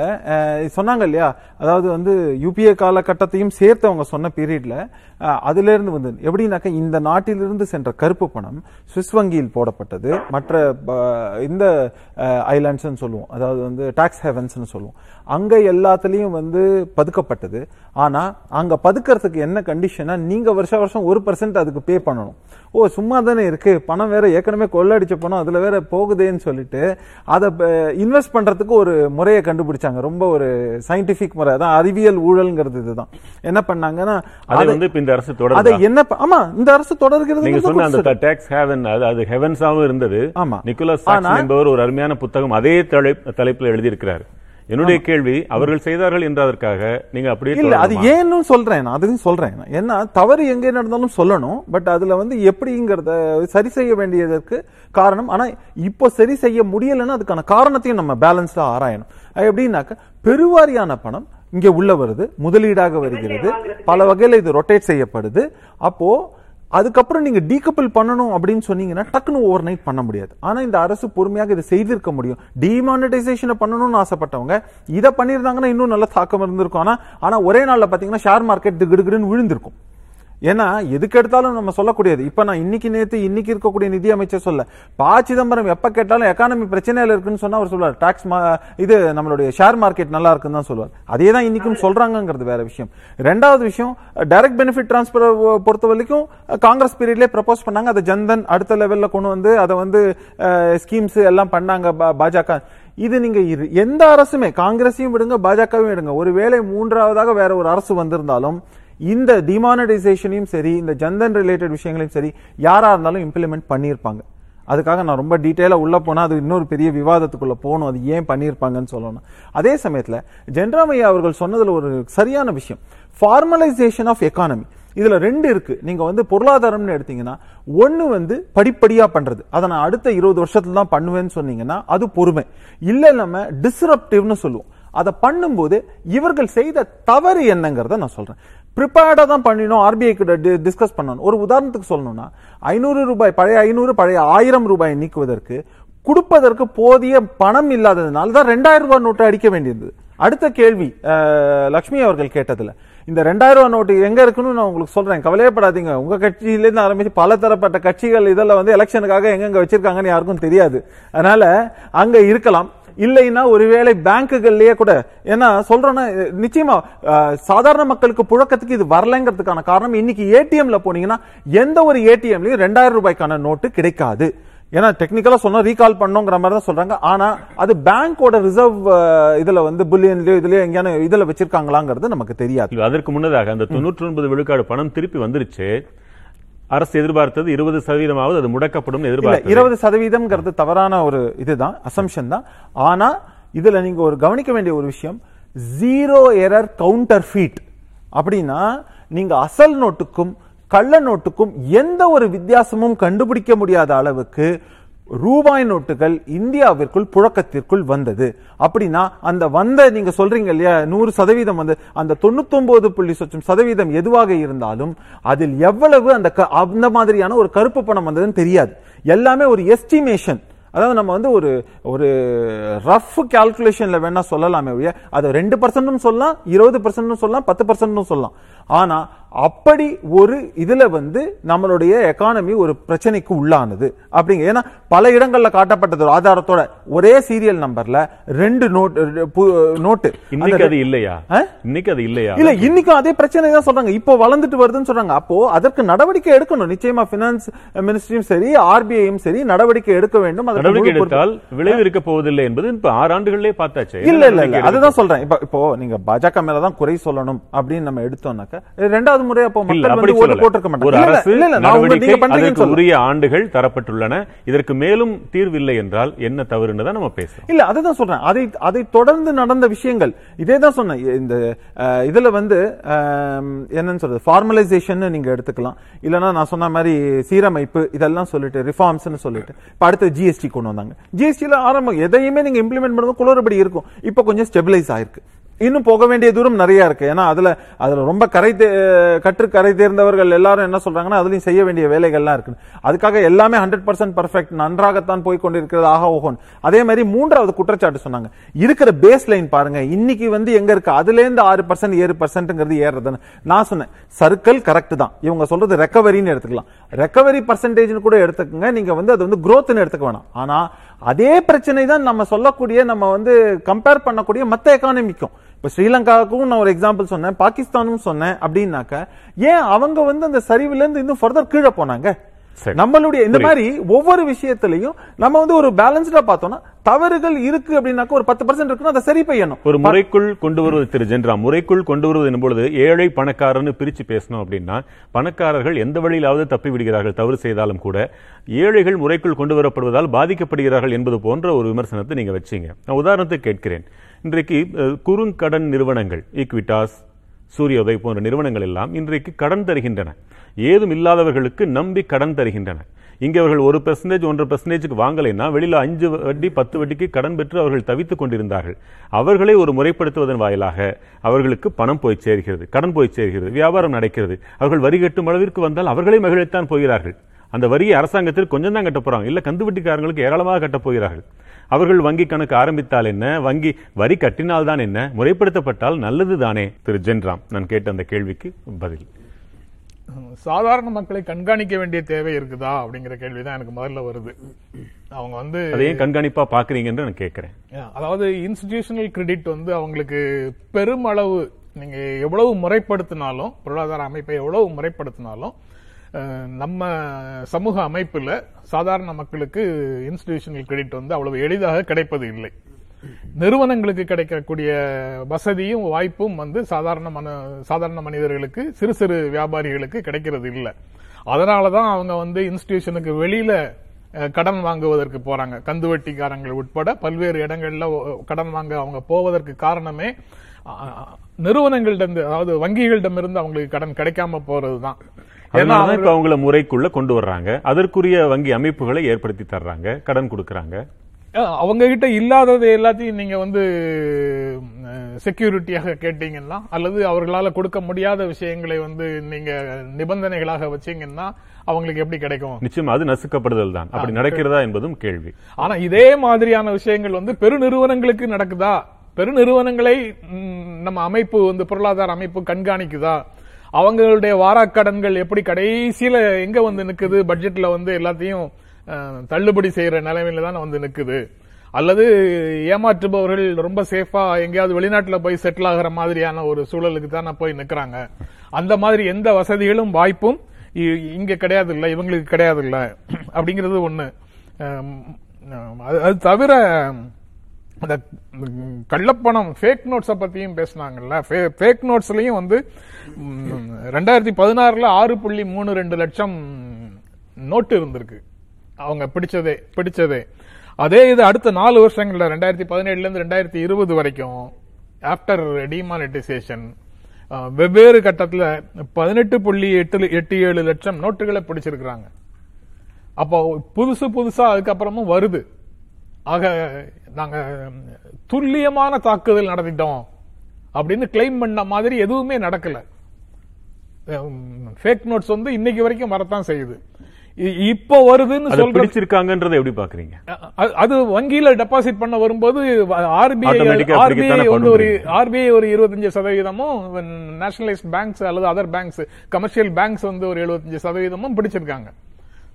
சொன்னாங்க இல்லையா? அதாவது வந்து யூபிஏ காலகட்டத்தையும் சேர்த்து அவங்க சொன்ன பீரியட்ல அதிலிருந்து வந்து எப்படின்னாக்க இந்த நாட்டிலிருந்து சென்ற கருப்பு பணம் சுவிஸ் வங்கியில் போடப்பட்டது. மற்ற ப- இந்த ஐலாண்ட்ஸ்ன்னு சொல்லுவோம். அதாவது வந்து டாக்ஸ் ஹெவன்ஸ்னு சொல்லுவோம். அங்க எல்லாத்துலயும் வந்து பதுக்கப்பட்டது. ஆனா அங்க பதுக்கிறதுக்கு என்ன கண்டிஷனா நீங்க வருஷ வருஷம் ஒரு பர்சன்ட் அதுக்கு பே பண்ணணும். ஓ சும்மா தானே இருக்கு. பணம் வேற ஏற்கனவே கொள்ளடிச்ச பணம் அதுல வேற போகுதேன்னு சொல்லிட்டு அதை இன்வெஸ்ட் பண்றதுக்கு ஒரு முறையை கண்டுபிடிச்சாங்க. ரொம்ப ஒரு சயின்டிபிக் முறை. அதான் அறிவியல் ஊழல்ங்கிறது இதுதான். என்ன பண்ணாங்கன்னா அதை அதை- வந்து இப்ப இந்த அரசு அதை தொடர்ந்து என்ன ஆமா இந்த அரசு தொடர்கிறது நீங்க சொன்ன அந்த டாக்ஸ் ஹேவன் அது அது ஹெவன்ஸாவும் இருந்தது. ஆமா. நிக்கோலஸ் என்பவர் ஒரு அருமையான புத்தகம் அதே தலைப்- தலைப்புல எழுதியிருக்கிறார். என்னுடைய கேள்வி அவர்கள் செய்தார்கள் என்றதற்காக நீங்க அப்படியே இல்ல அது? ஏன்னு சொல்றேன் நான் அதுவும் சொல்றேன். ஏன்னா தவறு எங்கே நடந்தாலும் சொல்லணும் பட் அதுல வந்து எப்படிங்கிறத சரி செய்ய வேண்டியதற்கு காரணம். ஆனா இப்போ சரி செய்ய முடியலன்னா அதுக்கான காரணத்தையும் நம்ம பேலன்ஸ்டா ஆராயணும். அது எப்படின்னாக்க பெருவாரியான பணம் இங்க உள்ள வருது முதலீடாக வருகிறது. பல வகையில இது ரொட்டேட் செய்யப்படுது. அப்போ அதுக்கப்புறம் நீங்க டீகப்பிள் பண்ணணும் அப்படின்னு சொன்னீங்கன்னா டக்குன்னு ஓவர் நைட் பண்ண முடியாது. ஆனா இந்த அரசு பொறுமையாக இதை செய்திருக்க முடியும். டிமானிட்டைசேஷனை பண்ணணும்னு ஆசைப்பட்டவங்க இதை பண்ணியிருந்தாங்கன்னா இன்னும் நல்ல தாக்கம் இருந்திருக்கும். ஆனா ஆனா ஒரே நாள்ல பாத்தீங்கன்னா ஷேர் மார்க்கெட் திடுகிடுன்னு விழுந்திருக்கும். ஏன்னா எதுக்கு எடுத்தாலும் நம்ம சொல்லக்கூடியது. இப்ப நான் இன்னைக்கு நேத்து இன்னைக்கு இருக்கக்கூடிய நிதி அமைச்சர் சொல்ல ப சிதம்பரம் எப்ப கேட்டாலும் எக்கானமி பிரச்சனையில இருக்குன்னு சொன்னா அவர் சொல்லுவார் டாக்ஸ் இது நம்மளுடைய ஷேர் மார்க்கெட் நல்லா இருக்குன்னு தான் சொல்லுவார் அதே தான் இன்னைக்கும் சொல்றாங்கிறது வேற விஷயம். ரெண்டாவது விஷயம் டைரக்ட் பெனிஃபிட் டிரான்ஸ்பர் பொறுத்த வரைக்கும் காங்கிரஸ் பீரியட்லேயே ப்ரப்போஸ் பண்ணாங்க. அதை ஜன்தன் அடுத்த லெவல்ல கொண்டு வந்து அதை வந்து ஸ்கீம்ஸ் எல்லாம் பண்ணாங்க பாஜக. இது நீங்க இரு- எந்த அரசுமே காங்கிரஸையும் விடுங்க பாஜகவும் விடுங்க ஒருவேளை மூன்றாவதாக வேற ஒரு அரசு வந்திருந்தாலும் இந்த டிமானடைசேஷனையும் சரி இந்த ஜன்தன் ரிலேட்டட் விஷயங்களையும் சரி யாராக இருந்தாலும் இம்ப்ளிமெண்ட் பண்ணியிருப்பாங்க. அதுக்காக நான் ரொம்ப டீட்டெயிலாக உள்ளே போனால் அது இன்னொரு பெரிய விவாதத்துக்குள்ளே போகணும். அது ஏன் பண்ணியிருப்பாங்கன்னு சொல்லணும். அதே சமயத்தில் ஜென்ராமையா அவர்கள் சொன்னதில் ஒரு சரியான விஷயம். ஃபார்மலைசேஷன் ஆஃப் எக்கானமி இதில் ரெண்டு இருக்குது நீங்கள் வந்து பொருளாதாரம்னு எடுத்தீங்கன்னா ஒன்று வந்து படிப்படியாக பண்ணுறது அதை நான் அடுத்த இருபது வருஷத்துல தான் பண்ணுவேன்னு சொன்னீங்கன்னா அது பொறுமை. இல்லை நம்ம டிஸ்ரப்டிவ்னு சொல்லுவோம். அதை பண்ணும்போது இவர்கள் செய்த தவறு என்னங்கிறத நான் சொல்கிறேன் ப்ரிப்பேர்டாக தான் பண்ணினோம் ஆர்பிஐ கிட்ட டிஸ்கஸ் பண்ணணும். ஒரு உதாரணத்துக்கு சொல்லணும்னா ஐநூறு ரூபாய் பழைய ஐநூறு பழைய ஆயிரம் ரூபாய் நீக்குவதற்கு கொடுப்பதற்கு போதிய பணம் இல்லாததுனால தான் ரெண்டாயிரம் ரூபாய் நோட்டை அடிக்க வேண்டியது அடுத்த கேள்வி லக்ஷ்மி அவர்கள் கேட்டதுல. இந்த ரெண்டாயிரம் ரூபாய் நோட்டு எங்க இருக்குன்னு நான் உங்களுக்கு சொல்றேன். கவலையப்படாதீங்க. உங்க கட்சியிலேருந்து ஆரம்பிச்சு பல தரப்பட்ட கட்சிகள் இதெல்லாம் வந்து எலெக்ஷனுக்காக எங்கெங்க வச்சிருக்காங்கன்னு யாருக்கும் தெரியாது. அதனால அங்க இருக்கலாம். இல்லைன்னா ஒருவேளை பேங்குகள்லயே கூட ஏன்னா சொல்றேன்னா நிச்சயமா சாதாரண மக்களுக்கு புழக்கத்துக்கு இது வரலைங்கிறதுக்கான காரணம் இன்னைக்கு ஏடிஎம்ல போனீங்கன்னா எந்த ஒரு ஏடிஎம்லயும் ரெண்டாயிரம் ரூபாய்க்கான நோட்டு கிடைக்காது. ஏன்னா டெக்னிக்கலா சொன்னா ரீகால் பண்ணோங்கிற மாதிரி தான் சொல்றாங்க. ஆனா அது பேங்கோட ரிசர்வ் இதுல வந்து புல்லியன்லயோ இதுலயோ எங்கேயான இதுல வச்சிருக்காங்களாங்கிறது நமக்கு தெரியாது. அதற்கு முன்னதாக அந்த தொண்ணூற்றி ஒன்பது விழுக்காடு பணம் திருப்பி வந்துருச்சு. அரசு எதிர்பார்த்தது இருபது சதவீதமாவது அது முடக்கப்படும் இல்ல எதிர்பார்த்தது. இருபது சதவீதம்ங்கிறது தவறான ஒரு இதுதான் அசம்ஷன் தான். ஆனா இதுல நீங்க ஒரு கவனிக்க வேண்டிய ஒரு விஷயம் ஜீரோ எரர் கவுண்டர் ஃபீட் அப்படின்னா நீங்க அசல் நோட்டுக்கும் கள்ள நோட்டுக்கும் எந்த ஒரு வித்தியாசமும் கண்டுபிடிக்க முடியாத அளவுக்கு ரூபாய் நோட்டுகள் இந்தியாவிற்குள் புழக்கத்திற்குள் வந்தது. அப்படின்னா அந்த வந்த நீங்க சொல்றீங்க இல்லையா நூறு சதவீதம் வந்து அந்த தொண்ணூத்தொன்பது புள்ளி சொச்சம் சதவீதம் எதுவாக இருந்தாலும் அதில் எவ்வளவு அந்த க- அந்த மாதிரியான ஒரு கருப்பு பணம் வந்ததுன்னு தெரியாது. எல்லாமே ஒரு எஸ்டிமேஷன் அதாவது நம்ம வந்து ஒரு ஒரு ரஃப் கால்குலேஷன்ல வேணா சொல்லலாமே ஒழிய அது ரெண்டு பர்சன்ட்னு சொல்லலாம் இருபது பர்சன்ட்னு சொல்லலாம் பத்து பர்சன்ட்னு சொல்லலாம். ஆனா அப்படி ஒரு இதுல வந்து நம்மளுடைய எக்கானமி ஒரு பிரச்சனைக்கு உள்ளானது. அப்படிங்க ஏன்னா பல இடங்கள்ல காட்டப்பட்டது ஆதாரத்தோட ஒரே சீரியல் நம்பர்ல ரெண்டு நோட் நோட்டு இன்னைக்கு அது இல்லையா? இன்னைக்கு அது இல்லையா? இல்ல இன்னைக்கும் அதே பிரச்சனை தான் சொல்றாங்க. இப்போ வளர்ந்துட்டு வருதுன்னு சொல்றாங்க. அப்போ அதற்கு நடவடிக்கை எடுக்கணும். நிச்சயமா பினான்ஸ் மினிஸ்ட்ரியும் சரி ஆர்பிஐயும் சரி நடவடிக்கை எடுக்க வேண்டும். நடவடிக்கை எடுத்தால் விளைவு இருக்க போவதில்லை என்பது இப்ப ஆறு ஆண்டுகளிலே பார்த்தாச்சு. இல்ல இல்ல அதுதான் சொல்றேன். இப்ப இப்போ நீங்க பாஜக மேலதான் குறை சொல்லணும் அப்படின்னு நம்ம எடுத்தோம்னாக்க ரெண்டாவது முறை அப்போ இல்ல மக்கள் ஓட்டு. போட்டிருக்க மாட்டாங்க. இல்ல, இல்ல, இல்ல இல்ல உரிய ஆண்டுகள் தரப்பட்டுள்ளன. இதற்கு மேலும் தீர்வில்லை என்றால் என்ன தவறுன்னு தான் நம்ம பேசுறோம். இல்ல அதுதான் சொல்றேன். அதை அதை தொடர்ந்து நடந்த விஷயங்கள் இதே தான் சொன்னேன். இந்த இதுல வந்து என்னன்னு சொல்றது? ஃபார்மலைசேஷன் நீங்க எடுத்துக்கலாம். இல்லனா நான் சொன்ன மாதிரி சீரமைப்பு இதெல்லாம் சொல்லிட்டு ரிஃபார்ம்ஸ்னு சொல்லிட்டு. இப்ப அடுத்து ஜிஎஸ்டி கொண்டு வந்தாங்க. ஜிஎஸ்டில ஆரம்பம் எதையுமே நீங்க இம்ப்ளிமெண்ட் பண்ணும்போது குளறுபடி இருக்கும். இப்போ கொஞ்சம் ஸ்டெபிலைஸ் ஆயிருக்கு. இன்னும் போக வேண்டிய தூரம் நிறைய இருக்கு. ஏன்னா அதுல அதுல ரொம்ப கரை தே- கற்று கரை தேர்ந்தவர்கள் எல்லாரும் என்ன சொல்றாங்கன்னா அதுலயும் செய்ய வேண்டிய வேலைகள்லாம் இருக்கு அதுக்காக எல்லாமே ஹண்ட்ரட் பர்சன்ட் பர்ஃபெக்ட் நன்றாகத்தான் போய் கொண்டிருக்கிறது ஆக ஓகோன் அதே மாதிரி மூன்றாவது குற்றச்சாட்டு சொன்னாங்க. இருக்கிற பேஸ் லைன் பாருங்க. இன்னைக்கு வந்து எங்க இருக்கு? அதுல இருந்து ஆறு பர்சன்ட் ஏழு பர்சன்ட்ங்கிறது ஏறுறதுன்னு. நான் சொன்னேன் சர்க்கிள் கரெக்ட் தான். இவங்க சொல்றது ரெக்கவரின்னு எடுத்துக்கலாம். ரெக்கவரி பர்சன்டேஜ்னு கூட எடுத்துக்கங்க. நீங்க வந்து அது வந்து குரோத்னு எடுத்துக்க வேணாம். ஆனா அதே பிரச்சனை தான் நம்ம சொல்லக்கூடிய நம்ம வந்து கம்பேர் பண்ணக்கூடிய மற்ற எக்கானமிக்கும் இப்ப ஸ்ரீலங்காவுக்கும் நான் ஒரு எக்ஸாம்பிள் சொன்னேன் பாகிஸ்தானும் சொன்னேன் அப்படின்னாக்க ஏன் அவங்க வந்து அந்த சரிவுல இருந்து இன்னும் ஃபர்தர் கீழே போனாங்க. நம்மளுடைய இந்த. மாதிரி ஒவ்வொரு விஷயத்திலையும் நம்ம வந்து ஒரு பேலன்ஸ்டா பார்த்தோம்னா தவறுகள் இருக்கு அப்படின்னாக்க ஒரு பத்து பர்சன்ட் இருக்குன்னா அதை சரி செய்யணும் ஒரு முறைக்குள் கொண்டு வருவது திரு ஜென்ரா முறைக்குள் கொண்டு வருவது என்னும் பொழுது ஏழை பணக்காரன்னு பிரிச்சு பேசணும் அப்படின்னா பணக்காரர்கள் எந்த வழியிலாவது தப்பி விடுகிறார்கள் தவறு செய்தாலும் கூட ஏழைகள் முறைக்குள் கொண்டு வரப்படுவதால் பாதிக்கப்படுகிறார்கள் என்பது போன்ற ஒரு விமர்சனத்தை நீங்க வச்சீங்க நான் உதாரணத்துக்கு கேட்கிறேன் இன்றைக்கு குறுங்கடன் நிறுவனங்கள் ஈக்விட்டாஸ் சூரியோதய் போன்ற நிறுவனங்கள் எல்லாம் இன்றைக்கு கடன் தருகின்றன. ஏதும் இல்லாதவர்களுக்கு நம்பி கடன் தருகின்றன. இங்கே அவர்கள் ஒரு பெர்சன்டேஜ் ஒன்றரை பெர்சன்டேஜுக்கு வாங்கலைன்னா வெளியில அஞ்சு வட்டி பத்து வட்டிக்கு கடன் பெற்று அவர்கள் தவித்துக் கொண்டிருந்தார்கள். அவர்களை ஒரு முறைப்படுத்துவதன் வாயிலாக அவர்களுக்கு பணம் போய் சேர்கிறது கடன் போய் சேர்கிறது வியாபாரம் நடக்கிறது. அவர்கள் வரி கட்டும் அளவிற்கு வந்தால் அவர்களே மகிழ்த்தான் போகிறார்கள். அந்த வரியை அரசாங்கத்தில் கொஞ்சம் தான் கட்ட போகிறாங்க இல்லை கந்து வட்டிக்காரங்களுக்கு ஏராளமாக கட்டப் போகிறார்கள். அவர்கள் வங்கி கணக்கு ஆரம்பித்தால் என்ன? வங்கி வரி கட்டினால் தான் என்ன? முறைப்படுத்தப்பட்டால் நல்லது தானே திரு ஜென்ராம் நான் கேட்ட அந்த கேள்விக்கு பதில். சாதாரண மக்களை கண்காணிக்க வேண்டிய தேவை இருக்குதா? அப்படிங்கிற கேள்விதான் எனக்கு முதல்ல வருது. அவங்க வந்து அதையும் கண்காணிப்பா பாக்குறீங்கன்னு நான் கேட்கிறேன் அதாவது இன்ஸ்டிடியூஷனல் கிரெடிட் வந்து அவங்களுக்கு பெருமளவு நீங்க எவ்வளவு முறைப்படுத்தினாலும் பொருளாதார அமைப்பை எவ்வளவு முறைப்படுத்தினாலும் நம்ம சமூக அமைப்பில் சாதாரண மக்களுக்கு இன்ஸ்டிடியூஷனல் கிரெடிட் வந்து அவ்வளவு எளிதாக கிடைப்பது இல்லை. நிறுவனங்களுக்கு கிடைக்கக்கூடிய வசதியும் வாய்ப்பும் வந்து சாதாரண மன சாதாரண மனிதர்களுக்கு சிறு சிறு வியாபாரிகளுக்கு கிடைக்கிறது இல்லை. அதனாலதான் அவங்க வந்து இன்ஸ்டிடியூஷனுக்கு வெளியில கடன் வாங்குவதற்கு போறாங்க. கந்து வட்டிக்காரங்கள் உட்பட பல்வேறு இடங்கள்ல கடன் வாங்க அவங்க போவதற்கு காரணமே அஹ், நிறுவனங்களிடம் அதாவது வங்கிகளிடமிருந்து அவங்களுக்கு கடன் கிடைக்காம போறதுதான். ஏன்னா இப்ப அவங்கள முறைக்குள்ள கொண்டு வர்றாங்க அதற்குரிய வங்கி அமைப்புகளை ஏற்படுத்தி தர்றாங்க கடன் கொடுக்கறாங்க. அவங்க கிட்ட இல்லாதது எல்லாத்தையும் நீங்க வந்து செக்யூரிட்டியாக கேட்டீங்கன்னா அல்லது அவர்களால கொடுக்க முடியாத விஷயங்களை வந்து நீங்க நிபந்தனைகளாக வச்சீங்கன்னா அவங்களுக்கு எப்படி கிடைக்கும்? நிச்சயம் அது நசுக்கப்படுதல் தான். அப்படி நடக்கிறதா என்பதும் கேள்வி. ஆனா இதே மாதிரியான விஷயங்கள் வந்து பெருநிறுவனங்களுக்கு நடக்குதா? பெருநிறுவனங்களை நம்ம அமைப்பு வந்து பொருளாதார அமைப்பு கண்காணிக்குதா? அவங்களுடைய வாராக்கடன்கள் எப்படி கடைசியில எங்க வந்து நிக்குது? பட்ஜெட்ல வந்து எல்லாத்தையும் தள்ளுபடி செய்யற நிலைமையில தான் வந்து நிக்குது. அல்லது ஏமாற்றுபவர்கள் ரொம்ப சேஃபா எங்கேயாவது வெளிநாட்டுல போய் செட்டில் ஆகிற மாதிரியான ஒரு சூழலுக்கு தான் போய் நிக்கிறாங்க. அந்த மாதிரி எந்த வசதிகளும் வாய்ப்பும் இ- இங்க கிடையாது இல்லை இவங்களுக்கு கிடையாது இல்லை அப்படிங்கிறது ஒண்ணு. அது அது தவிர அந்த கள்ளப்பணம் ஃபேக் நோட்ஸை பற்றியும் பேசினாங்கல்ல. ஃபேக் நோட்ஸ்லையும் வந்து ரெண்டாயிரத்தி பதினாறில் ஆறு புள்ளி மூணு ரெண்டு லட்சம் நோட்டு இருந்திருக்கு. அவங்க பிடிச்சதே பிடிச்சதே. அதே இது அடுத்த நாலு வருஷங்களில் ரெண்டாயிரத்தி பதினேழுலேருந்து ரெண்டாயிரத்தி இருபது வரைக்கும் ஆஃப்டர் டிமானிட்டைசேஷன் வெவ்வேறு கட்டத்தில் பதினெட்டு புள்ளி எட்டு எட்டு ஏழு லட்சம் நோட்டுகளை பிடிச்சிருக்கிறாங்க. அப்போ புதுசு புதுசாக அதுக்கப்புறமும் வருது. ஆக நாங்க துல்லியமான தாக்குதல் நடத்திட்டோம் அப்படின்னு கிளைம் பண்ண மாதிரி எதுவுமே நடக்கல. ஃபேக் நோட்ஸ் வந்து இன்னைக்கு வரைக்கும் வரத்தான் செய்யுது. இப்போ வருதுன்னு சொல்றது பிடிச்சிருக்காங்கன்றதை எப்படி பாக்குறீங்க? அது வங்கியில டெபாசிட் பண்ண வரும்போது ஆர்பிஐ ஆர்பிஐ வந்து ஒரு. ஆர்பிஐ ஒரு இருபத்தஞ்சு சதவீதமும் நேஷனலைஸ்ட் பேங்க்ஸ் அல்லது அதர் பேங்க்ஸ் கமர்ஷியல் பேங்க்ஸ் வந்து ஒரு எழுபத்தஞ்சு சதவீதமும் பிடிச்சிருக்காங்க.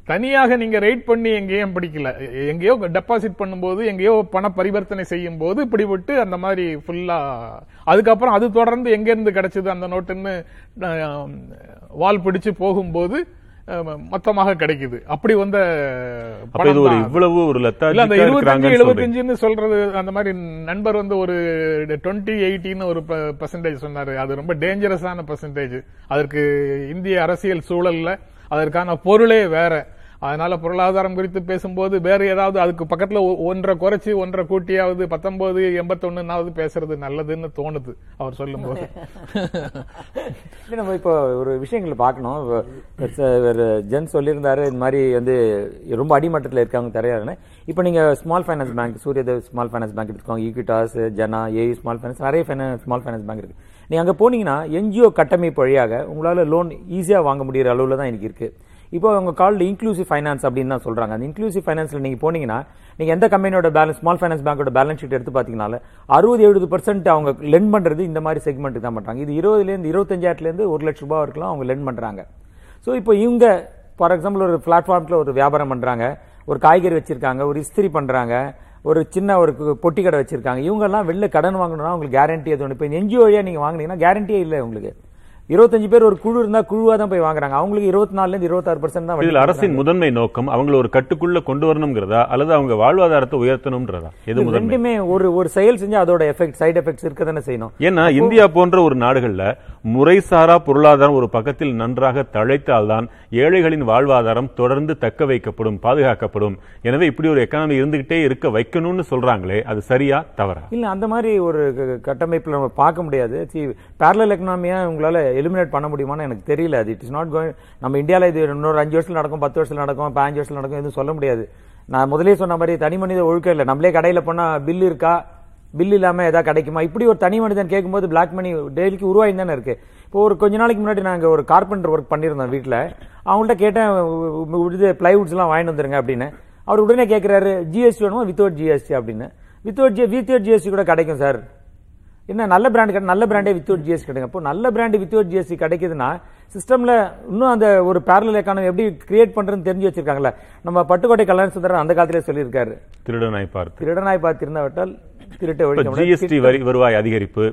தனியாக நீங்க ரேட் பண்ணி எங்கேயும் பிடிக்கல. எங்கேயோ டெபாசிட் பண்ணும்போது எங்கேயோ பண பரிவர்த்தனை செய்யும் போது பிடிபட்டு அந்த மாதிரி ஃபுல்லா அதுக்கப்புறம் அது தொடர்ந்து எங்க இருந்து கிடைச்சது அந்த நோட்டுன்னு வால் பிடிச்சு போகும்போது மொத்தமாக கிடைக்குது. அப்படி வந்த. இவ்வளவு ஒரு இல்ல அந்த இருபத்தஞ்சு எழுபத்தஞ்சுன்னு சொல்றது அந்த மாதிரி நண்பர் வந்து ஒரு டுவெண்ட்டி எயிட்டின்னு ஒரு பர்சன்டேஜ் சொன்னாரு. அது ரொம்ப டேஞ்சரஸான பர்சன்டேஜ் அதற்கு இந்திய அரசியல் சூழல்ல அதற்கான பொருளே வேற. அதனால பொருளாதாரம் குறித்து பேசும்போது வேற ஏதாவது அதுக்கு பக்கத்துல ஒ- ஒன்றை குறைச்சி ஒன்றை கூட்டியாவது பத்தொன்பது எண்பத்தொன்னுனாவது பேசுறது நல்லதுன்னு தோணுது அவர் சொல்லும்போது. போது நம்ம இப்போ ஒரு விஷயங்களை பார்க்கணும். ஒரு ஜென் சொல்லியிருந்தாரு இந்த மாதிரி வந்து ரொம்ப அடிமட்டத்தில் இருக்காங்க தெரியாதுன்னு. இப்போ நீங்க small finance bank Suryoday small finance bank எடுத்துக்கோங்க. ஈக்விட்டாஸ் ஜனா ஏஇ ஸ்மால் ஃபைனான்ஸ் நிறைய ஃபைனான்ஸ் ஸ்மால் ஃபைனான்ஸ் பேங்க் இருக்கு. நீங்கள் அங்கே போனீங்கன்னா என்ஜிஓ கட்டமைப்பு வழியாக உங்களால் லோன் ஈஸியாக வாங்க முடியிற அளவில் தான் எனக்கு இருக்குது இப்போ அவங்க கால்டு இன்க்ளூசிவ் ஃபைனான்ஸ் அப்படின்னு தான் சொல்கிறாங்க அந்த இன்க்ளூசிவ் ஃபைனான்ஸில் நீங்கள் போனீங்கன்னா நீங்கள் எந்த கம்பெனியோட பேலன்ஸ் ஸ்மால் ஃபைனான்ஸ் பேங்கோட பேலன்ஸ் ஷீட் எடுத்து பார்த்தீங்கனால அறுபது எழுபது பர்சன்ட் அவங்க லெண்ட் பண்ணுறது இந்த மாதிரி செக்மெண்ட்டுக்கு தான் பண்ணுறாங்க இது இருபதுலேருந்து இருபத்தஞ்சாயிரத்துலேருந்து ஒரு லட்ச ரூபா வரைக்கும் அவங்க லெண்ட் பண்ணுறாங்க ஸோ இப்போ இவங்க ஃபார் எக்ஸாம்பிள் ஒரு பிளாட்ஃபார்மில் ஒரு வியாபாரம் பண்ணுறாங்க ஒரு காய்கறி வச்சுருக்காங்க ஒரு இஸ்திரி பண்ணுறாங்க ஒரு சின்ன ஒரு பொட்டி கடை வச்சிருக்காங்க. இவங்க எல்லாம் வெளில கடன் வாங்கணும்னா உங்களுக்கு கேரண்டி எதுவும் இப்போ என்ஜிஓ வழியா நீங்க வாங்குனீங்கன்னா கேரண்டியே இல்லை உங்களுக்கு. இருபத்தஞ்சு பேர் ஒரு குழு இருந்தா குழுவா தான் போய் வாங்குறாங்க. அவங்களுக்கு இருபத்தி நாலுல இருந்து இருபத்தாறு பர்சன்ட் தான் இதுல அரசின் முதன்மை நோக்கம் அவங்கள ஒரு கட்டுக்குள்ள கொண்டு வரணுங்கிறதா? அல்லது அவங்க வாழ்வாதாரத்தை உயர்த்தணும்ன்றதா? எது ரெண்டுமே ஒரு ஒரு செயல் செஞ்சா அதோட எஃபெக்ட் சைடு எஃபெக்ட்ஸ் இருக்க தானே செய்யணும். ஏன்னா இந்தியா போன்ற ஒரு நாடுகள்ல முறைசாரா பொருளாதாரம் ஒரு பக்கத்தில் நன்றாக தழைத்தால்தான் ஏழைகளின் வாழ்வாதாரம் தொடர்ந்து தக்க வைக்கப்படும் பாதுகாக்கப்படும். எனவே இப்படி ஒரு எக்கானமி இருந்துகிட்டே இருக்க வைக்கணும்னு சொல்றாங்களே அது சரியா தவறா? இல்ல அந்த மாதிரி ஒரு க- நம்ம பார்க்க முடியாது. பேரலல் எக்கனாமியா உங்களால எலிமினேட் பண்ண முடியுமான்னு எனக்கு தெரியல. அது இட் இஸ் நாட் கோயிங் நம்ம இந்தியாவில் இது இன்னொரு அஞ்சு வருஷத்துல நடக்கும் பத்து வருஷத்துல நடக்கும் பதினஞ்சு வருஷத்துல நடக்கும் எதுவும் சொல்ல முடியாது. நான் முதலே சொன்ன மாதிரி தனி மனித ஒழுக்கம் இல்லை. நம்மளே கடையில் போனால் பில் இருக்கா? பில் இல்லாம ஏதாவது கிடைக்குமா? இப்படி ஒரு தனி மனிதன் கேட்கும்போது பிளாக் மணி டெய்லிக்கு உருவாகி தானே இருக்கு. இப்போ ஒரு கொஞ்ச நாளைக்கு முன்னாடி நாங்க ஒரு கார்பெண்டர் ஒர்க் பண்ணியிருந்தோம் வீட்ல. அவங்கள்ட்ட கேட்டேன் இது பிளைவுட்ஸ் எல்லாம் வாங்கிட்டு வந்துருங்க அப்படின்னு. அவர் உடனே கேட்கிறாரு ஜிஎஸ்டி வேணுமா? வித்தவுட் ஜிஎஸ்டி அப்படின்னு. வித்தவுட் ஜி வித்தவுட் ஜிஎஸ்டி கூட கிடைக்கும் சார் என்ன நல்ல பிராண்ட் கிடை நல்ல பிராண்டே வித்தவுட் ஜிஎஸ்டி கிடைக்கும். அப்போ நல்ல பிராண்ட் வித்தவுட் ஜிஎஸ்டி கிடைக்குதுன்னா சிஸ்டம்ல இன்னும் அந்த ஒரு பேரலல் எக்கானமி எப்படி கிரியேட் பண்றதுன்னு தெரிஞ்சு வச்சிருக்காங்கல்ல. நம்ம பட்டுக்கோட்டை கல்யாண சுந்தரம் அந்த காலத்திலே சொல்லியிருக்காரு. திருடனாய் பார்த்து. திருடனாய் பார்த்திருந்தாவிட்டால் திருட்டை ஒழிக்க ஜிஎஸ்டி வரி வருவாய் அதிகரிப்பு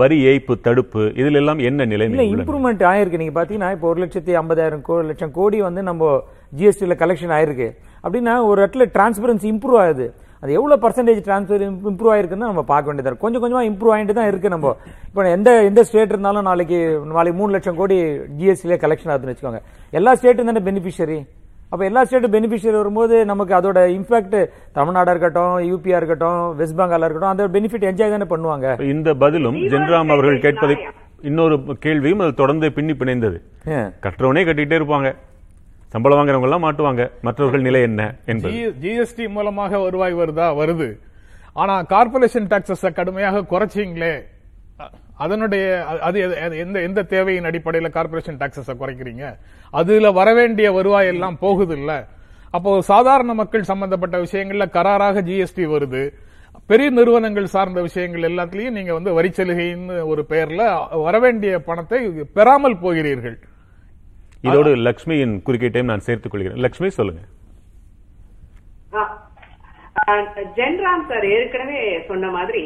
வரி ஏய்ப்பு தடுப்பு இதுல எல்லாம் என்ன நிலைமை உள்ளது? இம்ப்ரூவ்மெண்ட் ஆயிருக்கு. நீங்க பாத்தீங்கன்னா இப்போ ஒரு லட்சத்தி ஐம்பதாயிரம் லட்சம் கோடி வந்து நம்ம ஜிஎஸ்டியில் கலெக்ஷன் ஆயிருக்கு. அப்படின்னா ஒரு இடத்துல டிரான்ஸ்பரன்சி இம்ப்ரூவ் ஆகுது. அது எவ்வளவு பர்சன்டேஜ் டிரான்ஸ்பர் இம்ப்ரூவ் ஆயிருக்குன்னு நம்ம பார்க்க வேண்டியதா இருக்கு. கொஞ்சம் கொஞ்சமா இம்ப்ரூவ் ஆயிட்டு தான் இருக்கு நம்ம. இப்போ எந்த எந்த ஸ்டேட் இருந்தாலும் நாளைக்கு நாளைக்கு மூணு லட்சம் கோடி ஜிஎஸ்டிலே கலெக்ஷன் ஆகுதுன்னு வச்சுக்கோங்க. எல்லா ஸ்டேட்டும் தானே பெனிஃபிஷியரி அப்ப எல்லா ஸ்டேட்டும் பெனிஃபிஷியரி வரும்போது நமக்கு அதோட இம்பாக்ட் தமிழ்நாடா இருக்கட்டும் யூபியா இருக்கட்டும் வெஸ்ட் பெங்காலா இருக்கட்டும் அந்த பெனிஃபிட் என்ஜாய் தானே பண்ணுவாங்க? இந்த பதிலும் ஜென்ராம் அவர்கள் கேட்பதை இன்னொரு கேள்வியும் அது தொடர்ந்து பின்னி பிணைந்தது. ஏன்? கட்டுறவனே கட்டிட்டே இருப்பாங்க. சம்பளம் வாங்குறவங்க எல்லாம் மாட்டுவாங்க. மற்றவர்கள் நிலை என்ன என்பது. ஜிஎஸ்டி மூலமாக வருவாய் வருதா? வருது. ஆனா கார்பரேஷன் டாக்ஸஸ் கடுமையாக குறைச்சிங்களே. அதனுடைய அது எந்த எந்த தேவையின் அடிப்படையில கார்ப்பரேஷன் டாக்ஸஸ குறைக்கிறீங்க? அதுல வரவேண்டிய வருவாய் எல்லாம் போகுது இல்ல அப்போ சாதாரண மக்கள் சம்பந்தப்பட்ட விஷயங்கள்ல கராராக ஜிஎஸ்டி வருது. பெரிய நிறுவனங்கள் சார்ந்த விஷயங்கள் எல்லாத்துலயும் நீங்க வந்து வரி சலுகைன்னு ஒரு பெயர்ல வரவேண்டிய பணத்தை பெறாமல் போகிறீர்கள். இதோடு லக்ஷ்மியின் குறுக்கீட்டையும் நான் சேர்த்துக் கொள்கிறேன். லக்ஷ்மி சொல்லுங்க. ஜென்ராம் சார் ஏற்கனவே சொன்ன மாதிரி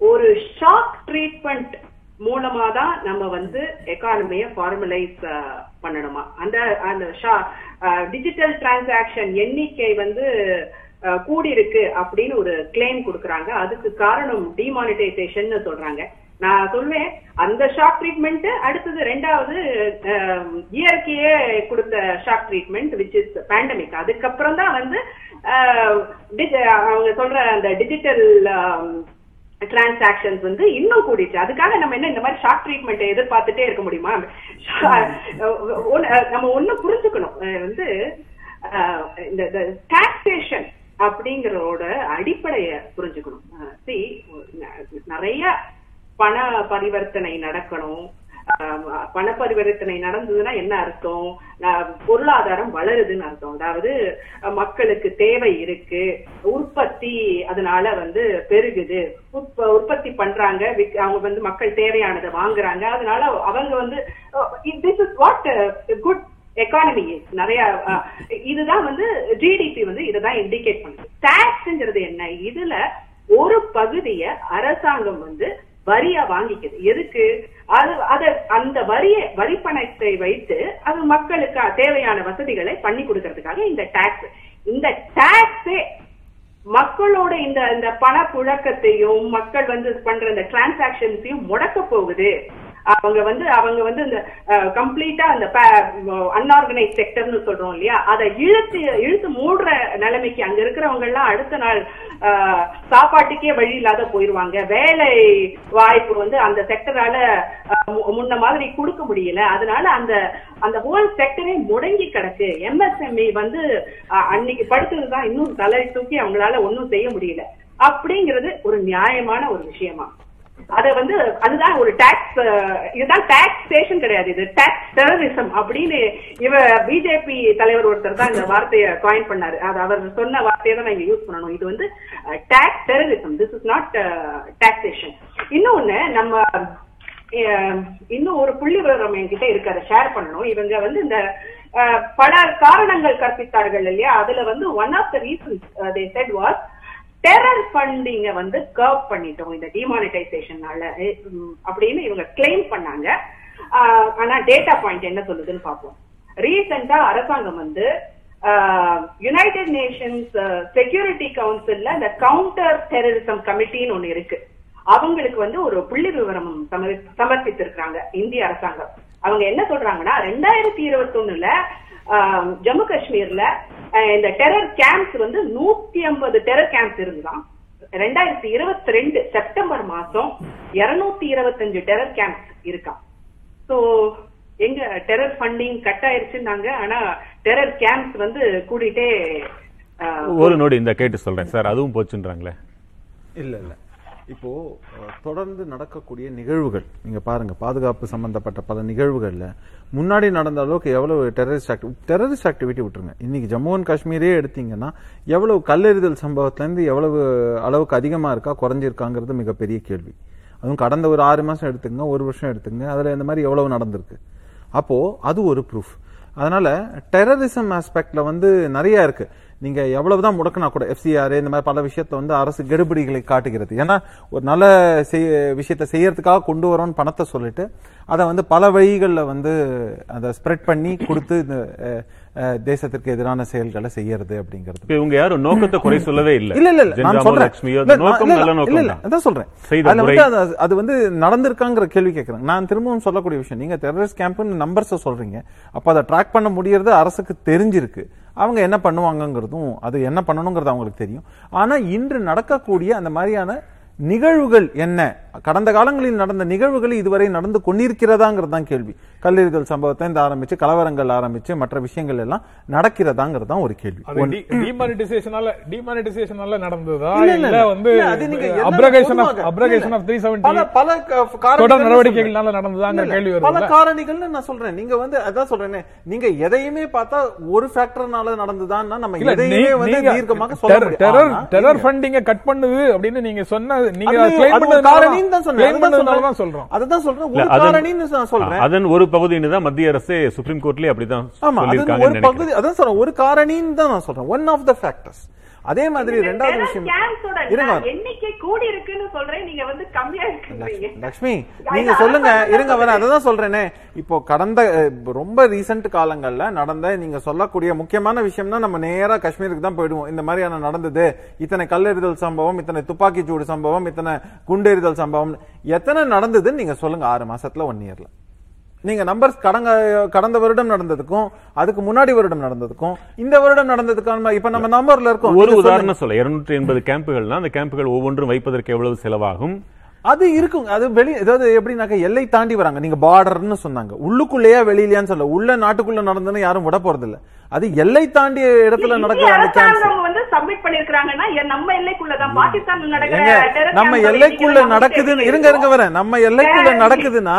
ஒரு ஷாக் ட்ரீட்மெண்ட் மூலமா தான் நம்ம வந்து எக்கானமிய ஃபார்மலைஸ் பண்ணணுமா? அந்த அந்த டிஜிட்டல் டிரான்சாக்ஷன் எண்ணிக்கை வந்து கூடியிருக்கு அப்படின்னு ஒரு கிளைம் கொடுக்கறாங்க. அதுக்கு காரணம் டிமானிட்டைசேஷன் சொல்றாங்க. நான் சொல்வேன் அந்த ஷாக் ட்ரீட்மெண்ட் அடுத்தது ரெண்டாவது இயற்கையே கொடுத்த shock treatment which is pandemic அதுக்கப்புறம் தான் வந்து அவங்க சொல்ற அந்த டிஜிட்டல் டிரான்சாக்ஷன்ஸ் வந்து இன்னும் கூடிச்சு அதுக்காக நம்ம என்ன இந்த மாதிரி ஷாக் ட்ரீட்மெண்ட் எதிர்பார்த்துட்டே இருக்க முடியுமா? நம்ம ஒண்ணு புரிஞ்சுக்கணும். வந்து இந்த டாக்ஸேஷன் அப்படிங்கறதோட அடிப்படைய புரிஞ்சுக்கணும். நிறைய பண பரிவர்த்தனை நடக்கணும். பண பரிவர்த்தனை நடந்ததுன்னா என்ன அர்த்தம்? பொருளாதாரம் வளருதுன்னு அர்த்தம். அதாவது மக்களுக்கு தேவை இருக்கு. உற்பத்தி அதனால வந்து பெருகுது. உற்பத்தி பண்றாங்க விக்- அவங்க வந்து மக்கள் தேவையானதை வாங்குறாங்க. அதனால அவங்க வந்து this is what good economy நிறைய இதுதான் வந்து ஜிடிபி வந்து இதுதான் இண்டிகேட் பண்ணுது. டாக்ஸ்ங்கிறது என்ன? இதுல ஒரு பகுதிய அரசாங்கம் வந்து வரியா வாங்கிக்குது. எதுக்கு? அது அது அந்த வரிய வரி பணத்தை வைத்து அது மக்களுக்கு தேவையான வசதிகளை பண்ணி கொடுக்கறதுக்காக இந்த டாக்ஸ் இந்த டாக்ஸே மக்களோட இந்த இந்த பண புழக்கத்தையும் மக்கள் வந்து பண்ற இந்த டிரான்சாக்சன்ஸையும் முடக்க போகுது. அவங்க வந்து அவங்க வந்து இந்த கம்ப்ளீட்டா அந்த அன்ஆர்கனைஸ் செக்டர்னு சொல்றோம் இல்லையா? அதை இழுத்து இழுத்து மூடுற நிலைமைக்கு அங்க இருக்கிறவங்க எல்லாம் அடுத்த நாள் சாப்பாட்டுக்கே வழி இல்லாத போயிருவாங்க. வேலை வாய்ப்பு வந்து அந்த செக்டரால முன்ன மாதிரி கொடுக்க முடியல. அதனால அந்த அந்த ஹோல் செக்டரே முடங்கி கிடக்கு. எம்எஸ்எம்இ வந்து அஹ், அன்னைக்கு படுத்ததுதான். இன்னும் தலை தூக்கி அவங்களால ஒன்னும் செய்ய முடியல. அப்படிங்கிறது ஒரு நியாயமான ஒரு விஷயமா. அத வந்து அதுதான் ஒரு டாக்ஸ் இதுதான் டாக்ஸேஷன் கிடையாது. இது டாக்ஸ் டெரரிசம் அப்படின்னு இவ பிஜேபி தலைவர் ஒருத்தர் தான் இந்த வார்த்தையை காயின் பண்ணாரு. அது அவர் சொன்ன வார்த்தையை தான் நாங்க யூஸ் பண்ணணும். இது வந்து tax terrorism this is not taxation இன்னொன்னு நம்ம இன்னும் ஒரு புள்ளி விவரம் என்கிட்ட இருக்கு. அதை ஷேர் பண்ணணும். இவங்க வந்து இந்த பல காரணங்கள் கற்பித்தார்கள் இல்லையா? அதுல வந்து one of the reasons they said was terror funding வந்து கர்வ் பண்ணிட்டோம் இந்த டிமானிட்டைசேஷனால அப்படின்னு இவங்க கிளைம் பண்ணாங்க. ஆனா டேட்டா பாயிண்ட் என்ன சொல்லுதுன்னு பார்ப்போம். ரீசெண்டா அரசாங்கம் வந்து யுனைடெட் நேஷன்ஸ் செக்யூரிட்டி கவுன்சில்ல இந்த கவுண்டர் டெரரிசம் கமிட்டின்னு ஒண்ணு இருக்கு. அவங்களுக்கு வந்து ஒரு புள்ளி விவரம் சமர் சமர்ப்பித்திருக்காங்க இந்திய அரசாங்கம். அவங்க என்ன சொல்றாங்கன்னா ரெண்டாயிரத்தி இருபத்தி ஒண்ணுல ஜம்மு காஷ்மீர்ல இந்த டெரர் கேம்ப்ஸ் வந்து நூத்தி ஐம்பது டெரர் கேம்ப்ஸ் இருந்தான் ரெண்டாயிரத்தி இருபத்தி ரெண்டு செப்டம்பர் மாசம் இருநூத்தி இருபத்தஞ்சு டெரர் கேம்ப்ஸ் இருக்கான் சோ எங்க டெரர் ஃபண்டிங் கட் ஆயிருச்சுன்னாங்க. ஆனா டெரர் கேம்ப்ஸ் வந்து கூடிட்டே ஒரு நோடி இந்த கேட்டு சொல்றேன். சார் அதுவும் போச்சுன்றாங்களே? இல்ல இல்ல. இப்போ தொடர்ந்து நடக்கக்கூடிய நிகழ்வுகள் நீங்க பாருங்க பாதுகாப்பு சம்பந்தப்பட்ட பல நிகழ்வுகள்ல முன்னாடி நடந்த அளவுக்கு எவ்வளவு டெரரிஸ்ட் ஆக்டிவ் டெரரிஸ்ட் ஆக்டிவிட்டி விட்டுருங்க. இன்னைக்கு ஜம்மு அண்ட் காஷ்மீரே எடுத்தீங்கன்னா எவ்வளவு கல்லெறிதல் சம்பவத்துல இருந்து எவ்வளவு அளவுக்கு அதிகமா இருக்கா குறைஞ்சிருக்காங்கிறது மிகப்பெரிய கேள்வி. அதுவும் கடந்த ஒரு ஆறு மாசம் எடுத்துங்க ஒரு வருஷம் எடுத்துங்க அதுல இந்த மாதிரி எவ்வளவு நடந்திருக்கு. அப்போ அது ஒரு ப்ரூஃப் அதனால டெரரிசம் ஆஸ்பெக்ட்ல வந்து நிறைய இருக்கு. நீங்க எவ்வளவுதான் முடக்கினா கூட எஃப்சிஆர் இந்த மாதிரி பல விஷயத்த வந்து அரசு கெடுபிடிகளை காட்டுகிறது. ஏன்னா ஒரு நல்ல செய்- விஷயத்த செய்யறதுக்காக கொண்டு வரோம்னு பணத்தை சொல்லிட்டு அதை வந்து பல வழிகளில் வந்து அதை ஸ்ப்ரெட் பண்ணி கொடுத்து இந்த தேசத்திற்கு எதிரான செயல்களை செய்யறது அப்படிங்கிறது. இவங்க யாரும் நோக்கத்தை குறை சொல்லவே இல்ல. இல்ல இல்ல நான் சொல்றேன். அதான் சொல்றேன். அதுல. வந்து அது- அது வந்து நடந்திருக்காங்கிற கேள்வி கேட்கறேன் நான் திரும்பவும் சொல்லக்கூடிய விஷயம் நீங்க டெரரிஸ்ட் கேம்ப்னு நம்பர்ஸ் சொல்றீங்க. அப்ப அதை ட்ராக் பண்ண முடியறது அரசுக்கு தெரிஞ்சிருக்கு. அவங்க என்ன பண்ணுவாங்கங்கிறதும் அது என்ன பண்ணணுங்கிறது அவங்களுக்கு தெரியும். ஆனா இன்று நடக்கக்கூடிய அந்த மாதிரியான நிகழ்வுகள் என்ன? கடந்த காலங்களில் நடந்த நிகழ்வுகள் இதுவரை நடந்து கொண்டிருக்கிறதாங்கிறது தான் கேள்வி. கல்லீரல் சம்பவத்தை இந்த ஆரம்பிச்சு கலவரங்கள் ஆரம்பிச்சு மற்ற விஷயங்கள் எல்லாம் நடக்கிறதாங்கிறது தான் ஒரு கேள்வி. டிமானிட்டைசேஷனால டிமானிட்டைசேஷனால நடந்ததா? இல்ல, வந்து அப்ரகேஷன் ஆஃப் அப்ரகேஷன் ஆஃப் பல பல பல? காரணிகள்னு நான் சொல்றேன். நீங்க வந்து அதான் சொல்றேனே. நீங்க எதையுமே பார்த்தா ஒரு ஃபேக்டர்னால நடந்ததுதான் நம்ம எதையுமே வந்து தீர்க்கமாக சொல்ல. டெரர் டெரர் ஃபண்டிங்க கட் பண்ணுது அப்படின்னு நீங்க சொன்ன நீங்க claim தான் சொன்னேன். தான் சொல்றோம். அதுதான் சொல்றேன். ஒரு காரணின்னு நான் சொல்றேன். அதன் ஒரு பகுதின்னு தான் மத்திய அரசு சுப்ரீம் கோர்ட்லயே அப்படிதான் ஆமா ஒரு பகுதி அதான் சொல்றேன். ஒரு காரணின்னு தான் நான் சொல்றேன். ஒன் ஆஃப் த ஃபேக்டர்ஸ் அதே மாதிரி ரெண்டாவது விஷயம் இருங்க. எண்ணிக்கை கூடி இருக்குன்னு சொல்றேன். நீங்க வந்து கம்மியா இருக்குன்றீங்க லக்ஷ்மி நீங்க சொல்லுங்க. இருங்க வர அததான் சொல்றேனே. இப்போ கடந்த ரொம்ப ரீசெண்ட் காலங்கள்ல நடந்த நீங்க சொல்லக்கூடிய முக்கியமான விஷயம்னா நம்ம நேரா காஷ்மீருக்கு தான் போயிடுவோம். இந்த மாதிரியான நடந்தது. இத்தனை கல்லெறிதல் சம்பவம் இத்தனை துப்பாக்கி சூடு சம்பவம் இத்தனை குண்டெறிதல் சம்பவம் எத்தனை நடந்ததுன்னு நீங்க சொல்லுங்க. ஆறு மாசத்துல ஒன் இயர்ல நீங்க நம்பர்ஸ் கடந்த கடந்த வருடம் நடந்ததுக்கும் அதுக்கு முன்னாடி வருடம் நடந்ததுக்கும் இந்த வருடம் நடந்ததுக்கான இப்ப நம்ம நம்பர்ல இருக்கோம். ஒரு. உதாரணம் சொல்ல இருநூற்றி எண்பது கேம்புகள்னா அந்த கேம்புகள் ஒவ்வொன்றும் வைப்பதற்கு எவ்வளவு செலவாகும்? அது இருக்குங்க அது வெளி அதாவது எப்படின்னாக்க எல்லை தாண்டி வராங்க. நீங்க பார்டர்னு சொன்னாங்க. உள்ளுக்குள்ளேயா வெளியிலயான்னு சொல்ல உள்ள நாட்டுக்குள்ள நடந்ததுன்னு யாரும் விட போறது இல்ல அது எல்லை தாண்டிய இடத்துல நடக்கிற அந்த கேம்ப் வந்து சப்மிட் பண்ணிருக்காங்கன்னா நம்ம எல்லைக்குள்ளதான். பாகிஸ்தான்ல நடக்கிற நம்ம எல்லைக்குள்ள நடக்குதுன்னு இருங்க இருங்க வரேன். நம்ம எல்லைக்குள்ள நடக்குதுன்னா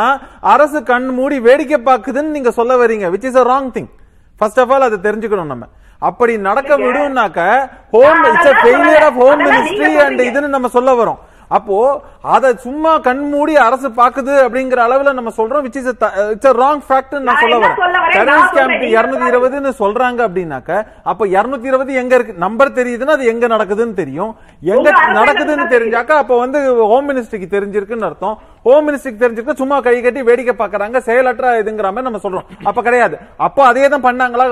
அரசு கண் மூடி வேடிக்கை பாக்குதுன்னு நீங்க சொல்ல வரீங்க which is a wrong thing first of all அதை தெரிஞ்சுக்கணும் நம்ம. அப்படி நடக்க விடும்னாக்க ஹோம் இட்ஸ் a அதான் failure of home. Ministry and இதுன்னு நம்ம சொல்ல வரோம். அப்போ அத சும்மா கண் மூடி அரசு பாக்குது அப்படிங்கிற அளவுல நம்ம சொல்றோம் which is it's wrong fact நான் சொல்ல வரேன்? Terrorist camp. இருநூத்தி இருபதுன்னு சொல்றாங்க அப்படின்னாக்க அப்ப இருநூத்தி இருபது எங்க இருக்கு? நம்பர் தெரியுதுன்னா அது எங்க நடக்குதுன்னு தெரியும். எங்க நடக்குதுன்னு தான் தெரிஞ்சாக்கா அப்ப வந்து ஹோம் மினிஸ்ட்ரிக்கு தெரிஞ்சிருக்குன்னு அர்த்தம். ஹோம் மினிஸ்ட்ரிக்கு தெரிஞ்சிருக்கு சும்மா கை கட்டி வேடிக்கை பாக்குறாங்க செயலற்ற இதுங்கிற மாதிரி நம்ம சொல்றோம். அப்ப கிடையாது. அப்போ அதே தான் பண்ணாங்களா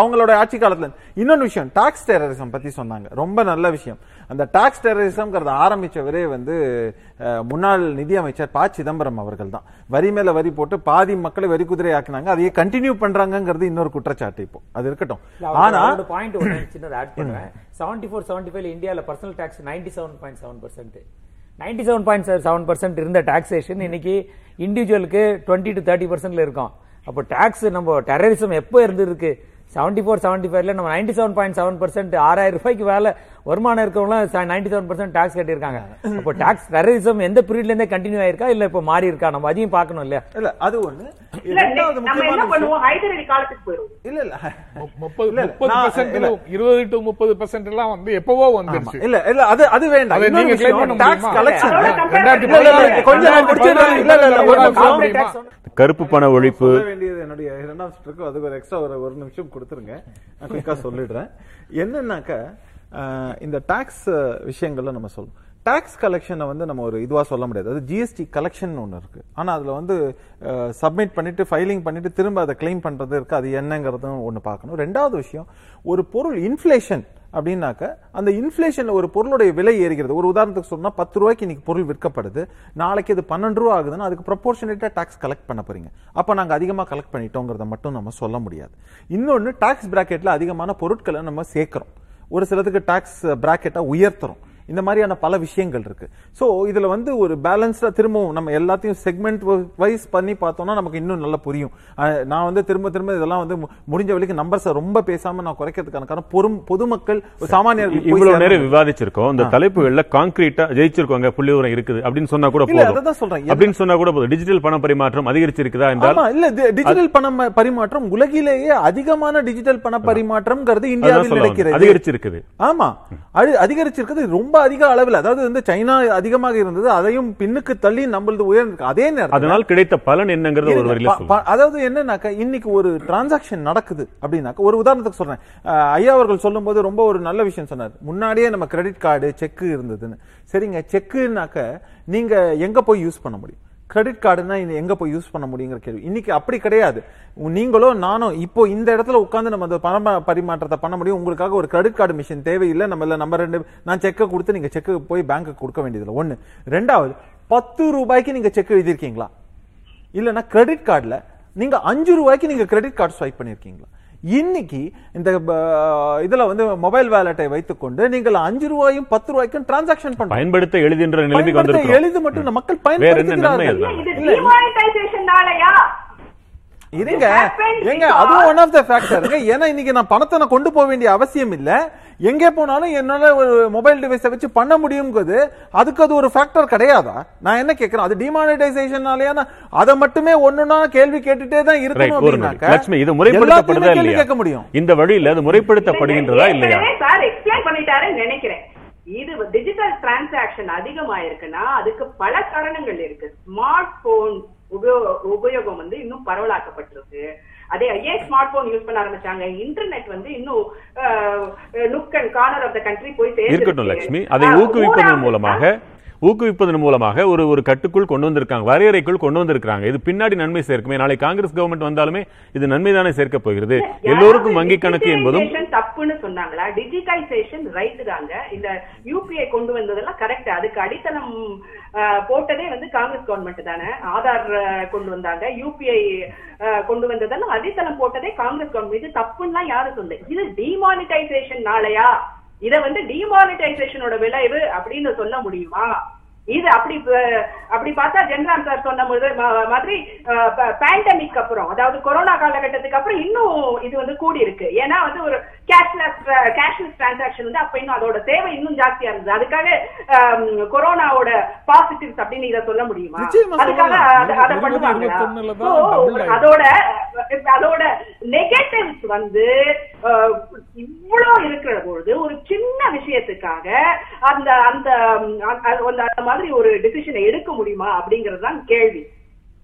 அவங்களோட ஆட்சி காலத்துல. இன்னொன்னு விஷயம் டாக்ஸ் டெரரிசம் பத்தி சொன்னாங்க. ரொம்ப நல்ல விஷயம். அந்த டாக்ஸ் டெரரிசம்ங்கிறத ஆரம்பிச்சவரே வந்து முன்னாள் நிதியமைச்சர் ப. சிதம்பரம் அவர்கள் தான். வரி மேல வரி போட்டு பாதி மக்களை வரி குதிரை ஆக்குனாங்க. அதையே கண்டினியூ பண்றாங்கங்கிறது இன்னொரு குற்றச்சாட்டு இப்போ. அது இருக்கட்டும். ஆனா பாயிண்ட் ஒன்று சின்னது ஆட் பண்ணுறேன் செவன்டி ஃபோர் செவன்டி ஃபைவ் இந்தியாவில் personal tax ninety seven point seven percent ninety seven point seven percent இருந்த டாக்ஸேஷன் இன்னைக்கு இண்டிவிஜுவலுக்கு டுவெண்ட்டி டு தேர்ட்டி பர்சன்ட்ல இருக்கும். அப்போ டாக்ஸ் நம்ம டெரரிசம் எப்போ இருந்திருக்கு? செவன்டி ஃபோர் செவன்டி ஃபைவ்ல நம்ம ninety seven point seven percent ஆறாயிரம் ரூபாய்க்கு வேலை வருமானம் இருக்கவங்களாம் நைன்டி செவன் பர்சன்ட் டாக்ஸ் கட்டியிருக்காங்க. அப்போ டாக்ஸ் டெரரிசம் எந்த பீரியட்ல இருந்தே கண்டினியூ ஆயிருக்கா? இல்ல இப்போ மாறி இருக்கா? நம்ம அதையும் பார்க்கணும் இல்லையா? இல்ல அது ஒண்ணு. இல்ல, இல்ல இல்ல முப்பது இல்ல, இல்ல. இருபது டு முப்பது பெர்சென்ட் எல்லாம் வந்து எப்பவோ வந்துருச்சு. இல்ல இல்ல அது அது வேண்டாம். நீங்க விஷயம், பண்ண முடியுமா? கருப்பு பண ஒழிப்பு. வேண்டியது என்னுடைய இரண்டாம் சுற்றுக்கு அதுக்கு ஒரு எக்ஸ்ட்ரா ஒரு ஒரு நிமிஷம் கொடுத்துருங்க. நான் குயிக்கா சொல்லிடுறேன். என்னன்னாக்க இந்த டாக்ஸ் விஷயங்கள்ல நம்ம சொல்லணும் டாக்ஸ் கலெக்ஷனை வந்து நம்ம ஒரு இதுவா சொல்ல முடியாது. அது ஜிஎஸ்டி கலெக்ஷன் ஒன்று இருக்கு. ஆனா அதுல வந்து சப்மிட் பண்ணிட்டு ஃபைலிங் பண்ணிட்டு திரும்ப அதை கிளைம் பண்றது இருக்கு. அது என்னங்கிறதும் ஒன்று பார்க்கணும். ரெண்டாவது விஷயம் ஒரு பொருள் இன்ஃப்ளேஷன் அப்படின்னாக்க அந்த இன்ஃப்ளேஷன் ஒரு பொருளுடைய விலை ஏறுகிறது. ஒரு உதாரணத்துக்கு சொன்னால் பத்து ரூபாய்க்கு இன்னைக்கு பொருள் விற்கப்படுது. நாளைக்கு அது பன்னெண்டு ரூபா ஆகுதுன்னா அதுக்கு ப்ரொபோர்ஷனேட்டா டாக்ஸ் கலெக்ட் பண்ண போறீங்க. அப்போ நாங்கள் அதிகமாக கலெக்ட் பண்ணிட்டோங்கிறத மட்டும் நம்ம சொல்ல முடியாது. இன்னொன்று டாக்ஸ் பிராக்கெட்டில் அதிகமான பொருட்களை நம்ம சேர்க்கிறோம். ஒரு சிலதுக்கு டாக்ஸ் பிராக்கெட்டை உயர்த்துறோம். இந்த மாதிரியான பல விஷயங்கள் இருக்கு. சோ இதுல வந்து ஒரு பேலன்ஸ்டா திரும்பவும் நம்ம எல்லாத்தையும் செக்மெண்ட் வைஸ் பண்ணி பார்த்தோம்னா நமக்கு இன்னும் நல்லா புரியும். நான் வந்து திரும்ப திரும்ப இதெல்லாம் வந்து முடிஞ்ச வரைக்கும் நம்பர்ஸை ரொம்ப பேசாம நான் குறைக்கிறதுக்கான காரணம் பொறும் பொதுமக்கள் சாமானியர்கள் இவ்வளவு. நேரம் விவாதிச்சிருக்கோம். இந்த தலைப்புகள்ல கான்கிரீட்டா ஜெயிச்சிருக்கோங்க புள்ளி விவரம் இருக்குது அப்படின்னு சொன்னா கூட போதும். அததான் சொல்றேன். அப்படின்னு சொன்னா கூட போதும். டிஜிட்டல் பண பரிமாற்றம் அதிகரிச்சிருக்குதா என்றால் ஆமா இல்ல டிஜிட்டல் பண பரிமாற்றம் உலகிலேயே அதிகமான டிஜிட்டல் பண பரிமாற்றம்ங்கிறது இந்தியாவில். நடக்கிறது அதிகரிச்சிருக்குது. ஆமா. அது அதிகரிச்சிருக்கிறது ரொம்ப அதிக அளவில் அதாவது வந்து சைனா அதிகமாக இருந்தது அதையும் பின்னுக்கு தள்ளி நம்மளது உயர்ந்திருக்கு அதே நேரத்தில் அதனால் கிடைத்த பலன் என்னங்கறத ஒரு அதாவது என்னன்னாக்கா இன்னைக்கு ஒரு டிரான்சாக்ஷன் நடக்குது அப்படின்னாக்க ஒரு உதாரணத்துக்கு சொல்றேன். ஐயா அவர்கள் சொல்லும்போது ரொம்ப ஒரு நல்ல விஷயம் சொன்னார். முன்னாடியே நம்ம கிரெடிட் கார்டு செக் இருந்ததுன்னு. சரிங்க செக்குனாக்க நீங்க எங்க போய் யூஸ் பண்ண முடியும்? கிரெடிட் கார்டுனா எங்க போய் யூஸ் பண்ண முடியுங்கிற கேள்வி. இன்னைக்கு அப்படி கிடையாது. நீங்களோ நானும் இப்போ இந்த இடத்துல உட்காந்து நம்ம அந்த பண பரிமாற்றத்தை பண்ண முடியும். உங்களுக்காக ஒரு கிரெடிட் கார்டு மிஷின் தேவையில்லை. நம்ம இல்லை நம்ம ரெண்டு நான் செக்கை கொடுத்து நீங்க செக்கு போய் பேங்க்கு கொடுக்க வேண்டியதில்லை. ஒன்று ரெண்டாவது பத்து ரூபாய்க்கு நீங்க செக் எழுதியிருக்கீங்களா? இல்லைன்னா கிரெடிட் கார்டில் நீங்க அஞ்சு ரூபாய்க்கு நீங்க கிரெடிட் கார்டு ஸ்வைப் பண்ணியிருக்கீங்களா? இன்னைக்கு இந்த இதுல வந்து மொபைல் வேலட்டை வைத்துக்கொண்டு நீங்கள் அஞ்சு ரூபாயும் பத்து ரூபாய்க்கும் டிரான்சாக்ஷன் பண்றீங்க. பயன்படுத்த எளிதுன்ற நிலைமைக்கு வந்திருக்கிறோம். எளிது மட்டும் மக்கள் பயன்படுத்துகிறார்கள். அதனால? இது டிமானிட்டைசேஷன்னாலயா இருங்க It happens எங்க அதுவும் ஒன் ஆஃப் த ஃபேக்டருங்க ஏன்னா இன்னைக்கு நான் பணத்தை நான் கொண்டு போக வேண்டிய அவசியம் இல்ல. எங்கே போனாலும் என்னால ஒரு மொபைல் டிவைஸை வச்சு பண்ண முடியுங்கிறது அதுக்கு அது ஒரு ஃபேக்டர் கிடையாதா? நான் என்ன கேட்கிறேன் அது டிமானிட்டைசேஷனாலயா அதை மட்டுமே ஒண்ணுனா கேள்வி கேட்டுட்டே தான் இருக்கணும். அப்படின்னாக்க லட்சுமி இது முறைப்படுத்தப்படுதா இல்லையா? கேட்க முடியும். இந்த வழியில அது முறைப்படுத்தப்படுகின்றதா இல்லையா? சார் எக்ஸ்பிளைன் பண்ணிட்டாருன்னு நினைக்கிறேன். இது டிஜிட்டல் டிரான்சாக்ஷன் அதிகமாயிருக்குன்னா அதுக்கு பல காரணங்கள் இருக்கு. ஸ்மார்ட் போன் உபயோகம் வந்து இன்னும் பரவலாக்கப்பட்டிருக்கு. அதே ஏன் ஸ்மார்ட் போன் யூஸ் பண்ண ஆரம்பிச்சாங்க. இன்டர்நெட் வந்து இன்னும் look and corner of the country போய். இருக்கட்டும் லட்சுமி அதை ஊக்குவிப்பதன் மூலமாக ஊக்குவிப்பதன் மூலமாக ஒரு ஒரு கட்டுக்குள் கொண்டு வந்திருக்காங்க. வரையறைக்குள் கொண்டு வந்திருக்காங்க இது பின்னாடி நன்மை சேர்க்குமே. நாளை காங்கிரஸ் கவர்மெண்ட் வந்தாலுமே இது நன்மை தானே சேர்க்க போகிறது எல்லோருக்கும் வங்கி கணக்கு என்பதும் தப்புன்னு சொன்னாங்களா? டிஜிட்டைசேஷன் ரைட் தாங்க. இந்த யூபிஐ கொண்டு வந்ததெல்லாம் கரெக்ட் அதுக்கு அடித்தளம் போட்டதே வந்து காங்கிரஸ் கவர்மெண்ட் தானே. ஆதார் கொண்டு வந்தாங்க. யூபிஐ கொண்டு வந்ததெல்லாம் அடித்தளம் போட்டதே காங்கிரஸ் கவர்மெண்ட் இது தப்புன்னா யாரு சொல்லு இது டிமானிட்டைசேஷன் நாளையா? இத வந்து டிமானிட்டைசேஷனோட விளைவு அப்படின்னு சொல்ல முடியுமா? இது அப்படி அப்படி பார்த்தா ஜென்ராம் சார் சொன்ன மாதிரி பேண்டமிக் அப்புறம் அதாவது கொரோனா காலகட்டத்துக்கு அப்புறம் இன்னும் இது வந்து கூடி இருக்கு ஏன்னா வந்து ஒரு கேஷ்லெஸ் கேஷ்லெஸ் டிரான்சாக்ஷன் வந்து அப்ப இன்னும் அதோட தேவை இன்னும் ஜாஸ்தியா இருந்தது அதுக்காக கொரோனாவோட பாசிட்டிவ்ஸ் அப்படின்னு இத சொல்ல முடியுமா அதுக்காக. அத- ஆயிடுச்சு. அதோட அதோட நெகட்டிவ்ஸ் வந்து இவ்வளவு இருக்கிற பொழுது ஒரு சின்ன விஷயத்துக்காக அந்த அந்த மாதிரி ஒரு டிசிஷனை எடுக்க முடியுமா அப்படிங்கறது தான் கேள்வி.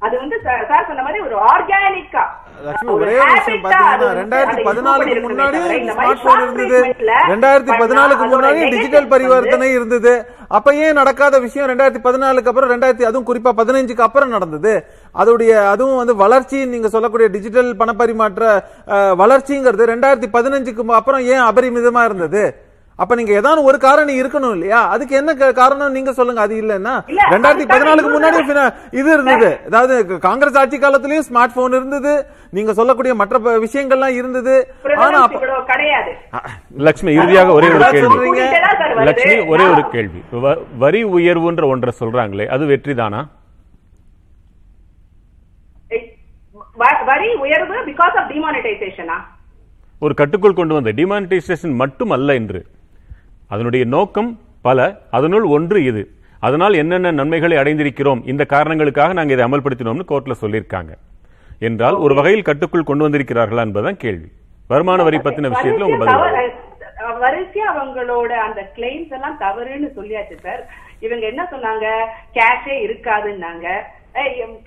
அது வந்து சார் சொன்ன மாதிரி ஒரு ஆர்கானிக்கா ஒரே விஷயம் பாத்தீங்கன்னா ரெண்டாயிரத்தி பதினாலுக்கு முன்னாடி ஸ்மார்ட் போன் இருந்தது. ரெண்டாயிரத்தி பதினாலுக்கு முன்னாடி டிஜிட்டல் பரிவர்த்தனை இருந்தது. அப்ப ஏன் நடக்காத விஷயம் ரெண்டாயிரத்தி பதினாலுக்கு அப்புறம் ரெண்டாயிரத்தி அதுவும் குறிப்பா பதினஞ்சுக்கு அப்புறம் நடந்தது. அதோடைய அதுவும் வந்து வளர்ச்சி நீங்க சொல்லக்கூடிய டிஜிட்டல் பணப்பரிமாற்ற வளர்ச்சிங்கிறது ரெண்டாயிரத்தி பதினஞ்சுக்கு அப்புறம் ஏன் அபரிமிதமா இருந்தது? அப்ப நீங்க ஏதாவது ஒரு காரணம் இருக்கணும் இல்லையா? அதுக்கு என்ன காரணம் நீங்க சொல்லுங்க அது இல்லன்னா இல்ல, ரெண்டாயிரத்தி பதினாலுக்கு முன்னாடி இது இருந்தது. அதாவது காங்கிரஸ் ஆட்சி காலத்திலயும் ஸ்மார்ட் போன் இருந்தது. நீங்க சொல்லக்கூடிய மற்ற விஷயங்கள்லாம் இருந்தது. ஆனா லட்சுமி இறுதியாக ஒரே ஒரு கேள்வி. லட்சுமி ஒரே ஒரு கேள்வி. வரி உயர்வுன்ற ஒன்றை சொல்றாங்களே அது வெற்றிதானா? வரி உயர்வு பிகாஸ் ஆஃப் டிமானிட்டைசேஷனா ஒரு கட்டுக்குள் கொண்டு வந்த. டிமானிட்டைசேஷன் மட்டும் அல்ல என்று அதனுடைய நோக்கம் பல அதனுள் ஒன்று இது. அதனால் என்னென்ன நன்மைகளை அடைந்திருக்கிறோம் இந்த காரணங்களுக்காக நாங்கள் இதை அமல்படுத்தினோம்னு கோர்ட்ல சொல்லியிருக்காங்க. என்றால் ஒரு வகையில் கட்டுக்குள் கொண்டு வந்திருக்கிறார்களா என்பதுதான் கேள்வி. வருமான வரி பத்தின விஷயத்துல உங்க பதில். வரிசையா அவங்களோட அந்த கிளைம்ஸ் எல்லாம் தவறுன்னு சொல்லியாச்சு சார். இவங்க என்ன சொன்னாங்க? கேஷே இருக்காதுன்னாங்க.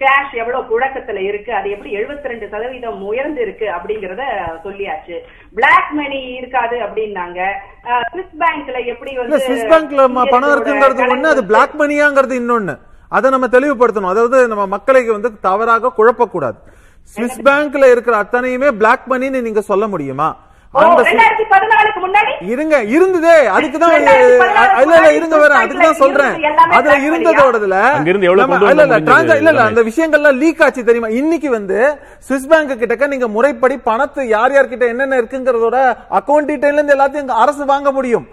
கேஷ் எவ்வளவு புழக்கத்துல இருக்கு? அது எப்படி 72% ரெண்டு சதவீதம் உயர்ந்து இருக்கு அப்படிங்கறத சொல்லியாச்சு. பிளாக் மணி இருக்காது அப்படின்னாங்க. ஸ்விஸ் பேங்க்ல எப்படி வந்து ஸ்விஸ் பேங்க்ல பணம் இருக்குங்கிறது ஒண்ணு அது பிளாக் மணியாங்கிறது இன்னொன்னு. அதை நம்ம தெளிவுபடுத்தணும். அதாவது நம்ம மக்களை வந்து தவறாக குழப்பக்கூடாது. ஸ்விஸ் பேங்க்ல இருக்கிற அத்தனையுமே பிளாக் மணின்னு நீங்க சொல்ல முடியுமா? இருங்க இருந்ததே. அதுக்குதான் இல்ல இல்ல இருங்க வர Swiss அதுக்குதான் சொல்றேன். அதுல இருந்ததோடதுல இல்ல இல்ல இல்ல இல்ல எல்லாமே. அந்த விஷயங்கள்லாம் லீக் ஆச்சு தெரியுமா? இன்னைக்கு வந்து ஸ்விஸ் பேங்க் கிட்டக்க நீங்க முறைப்படி பணத்தை யார் யார் கிட்ட என்னென்ன இருக்குங்கிறதோட அக்கௌண்ட் டீடைல்ல இருந்து எல்லாத்தையும் இங்க அரசு வாங்க முடியும்.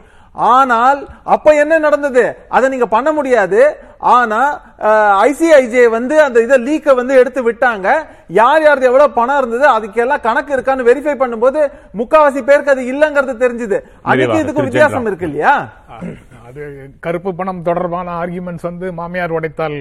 ஆனால் அப்ப என்ன நடந்தது? அதை நீங்க பண்ண முடியாது. ஆனா ஐசிஐஜே வந்து அந்த இதை லீக்க வந்து எடுத்து விட்டாங்க. யார் யார் எவ்வளவு பணம் இருந்தது அதுக்கெல்லாம் கணக்கு இருக்கான்னு வெரிஃபை பண்ணும்போது முக்காவாசி பேருக்கு அது இல்லங்கிறது தெரிஞ்சது. அதுக்கு இதுக்கு வித்தியாசம். இருக்கு இல்லையா? அது கருப்பு பணம் தொடர்பான ஆர்குமெண்ட்ஸ் வந்து மாமியார் உடைத்தால்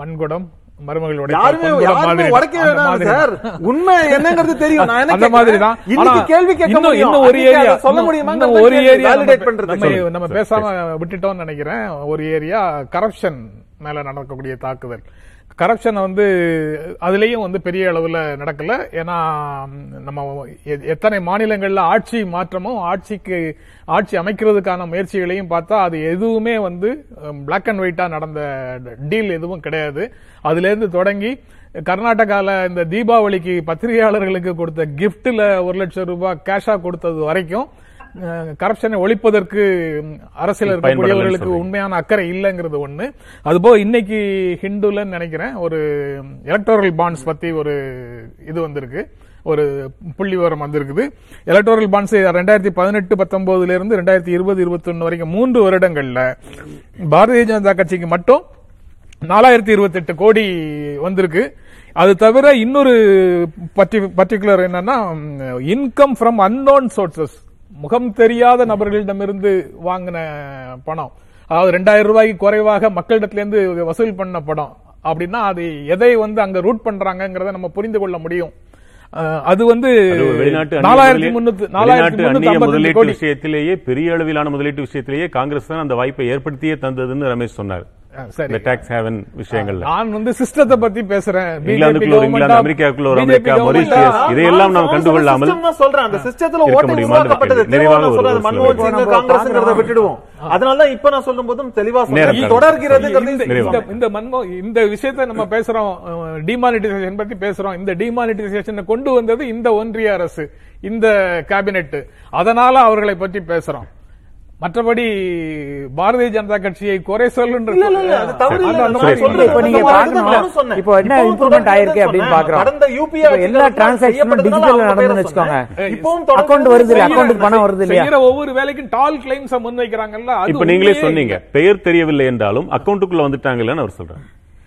மண்குடம். மருமகள் உடைத்தால் யாருமே உடைக்க வேணாம் சார். உண்மை என்னங்கிறது தெரியும். நான் என்ன அந்த மாதிரி கேட்கிறேன், தான். இன்னைக்கு கேள்வி கேட்க இன்னும் முடியும். இன்னும் ஒரு ஏரியா அதை சொல்ல முடியுமா ஒரு ஏரியா வேலிடேட் பண்றது நம்ம சொல்லுங்க. நம்ம பேசாம விட்டுட்டோம்னு நினைக்கிறேன். ஒரு ஏரியா கரப்ஷன் மேல நடக்கக்கூடிய தாக்குதல். கரப்ஷன் வந்து அதுலேயும் வந்து பெரிய அளவில் நடக்கல. ஏன்னா நம்ம எத்தனை மாநிலங்களில் ஆட்சி மாற்றமும் ஆட்சிக்கு ஆட்சி அமைக்கிறதுக்கான முயற்சிகளையும் பார்த்தா அது எதுவுமே வந்து பிளாக் அண்ட் ஒயிட்டாக நடந்த டீல் எதுவும் கிடையாது. அதுலேருந்து தொடங்கி கர்நாடகாவில் இந்த தீபாவளிக்கு பத்திரிகையாளர்களுக்கு கொடுத்த கிஃப்ட்டில் ஒரு லட்சம் ரூபாய் கேஷாக கொடுத்தது வரைக்கும் கரப்ஷனை ஒழிப்பதற்கு அரசியல் இருக்கக்கூடியவர்களுக்கு. உண்மையான அக்கறை இல்லைங்கிறது ஒண்ணு. அதுபோக இன்னைக்கு ஹிந்துலன்னு நினைக்கிறேன் ஒரு எலக்டோரல் பாண்ட்ஸ் பத்தி ஒரு இது வந்திருக்கு. ஒரு புள்ளி விவரம் வந்திருக்குது. எலக்டோரல் பாண்ட்ஸ் ரெண்டாயிரத்தி பதினெட்டு பத்தொன்பதுல இருந்து ரெண்டாயிரத்தி இருபது இருபத்தொன்னு வரைக்கும் மூன்று வருடங்கள்ல பாரதிய ஜனதா கட்சிக்கு மட்டும் நாலாயிரத்தி இருபத்தெட்டு கோடி வந்திருக்கு. அது தவிர இன்னொரு பர்டிகுலர் என்னன்னா இன்கம் ஃப்ரம் அன்னோன் சோர்சஸ் முகம் தெரியாத நபர்களிடமிருந்து வாங்கின பணம். அதாவது ரெண்டாயிரம் ரூபாய்க்கு குறைவாக மக்களிடத்திலிருந்து வசூல் பண்ண படம் அப்படின்னா அது எதை வந்து அங்க ரூட் பண்றாங்கங்கறத நம்ம புரிந்து கொள்ள முடியும். அது வந்து விஷயத்திலேயே பெரிய அளவிலான முதலீட்டு விஷயத்திலேயே காங்கிரஸ் தான் அந்த வாய்ப்பை ஏற்படுத்தியே தந்ததுன்னு ரமேஷ் சொன்னார். இந்த டாக்ஸ் ஹேவன் விஷயங்கள்ல. நான் வந்து சிஸ்டத்தை பத்தி பேசுறேன். இங்கிலாந்துக்குள்ள இங்கிலாந்து அமெரிக்காவுக்குள்ள ஒரு அமெரிக்கா மொரீஷியஸ் இதையெல்லாம் நாம் கண்டுகொள்ளாமல் சொல்றேன். அந்த சிஸ்டத்துல ஓட்டை? உருவாக்கப்பட்டது நிறைவாக மன்மோகன் சிங் காங்கிரஸ்ங்கிறத விட்டுடுவோம். அதனால தான் இப்ப நான் சொல்லும் போதும் தெளிவா. தொடர்கிறது இந்த மன்மோ இந்த விஷயத்தை நம்ம பேசுறோம். டிமானிட்டைசேஷன் பத்தி பேசுறோம். இந்த டிமானிட்டைசேஷனை கொண்டு வந்தது இந்த ஒன்றிய அரசு இந்த கேபினெட் அதனால அவர்களை பற்றி பேசுறோம். மற்றபடி பாரதிய ஜனதா கட்சியை குறை சொல்லுன்ற இல்ல, இல்ல, இல்ல, இல்ல. இப்ப நீங்க நான் பார்க்கணும். நானும் சொன்னேன். இப்போ என்ன தொடர்ந்து ஆயிருக்கு அப்படின்னு. கடந்த எல்லா நடந்துன்னு பேரை வச்சுக்கோங்க. இப்பவும் அக்கௌண்ட் வருது அக்கௌண்ட்டுக்கு பணம் வருது? செய்யற ஒவ்வொரு வேலைக்கும் டால் கிளைம்ஸ் முன்வைக்கிறாங்கல்ல அது இப்ப நீங்களே சொன்னீங்க பெயர் தெரியவில்லை என்றாலும் அக்கௌண்ட்டுக்குள்ள வந்துட்டாங்கன்னு அவர் சொல்றாரு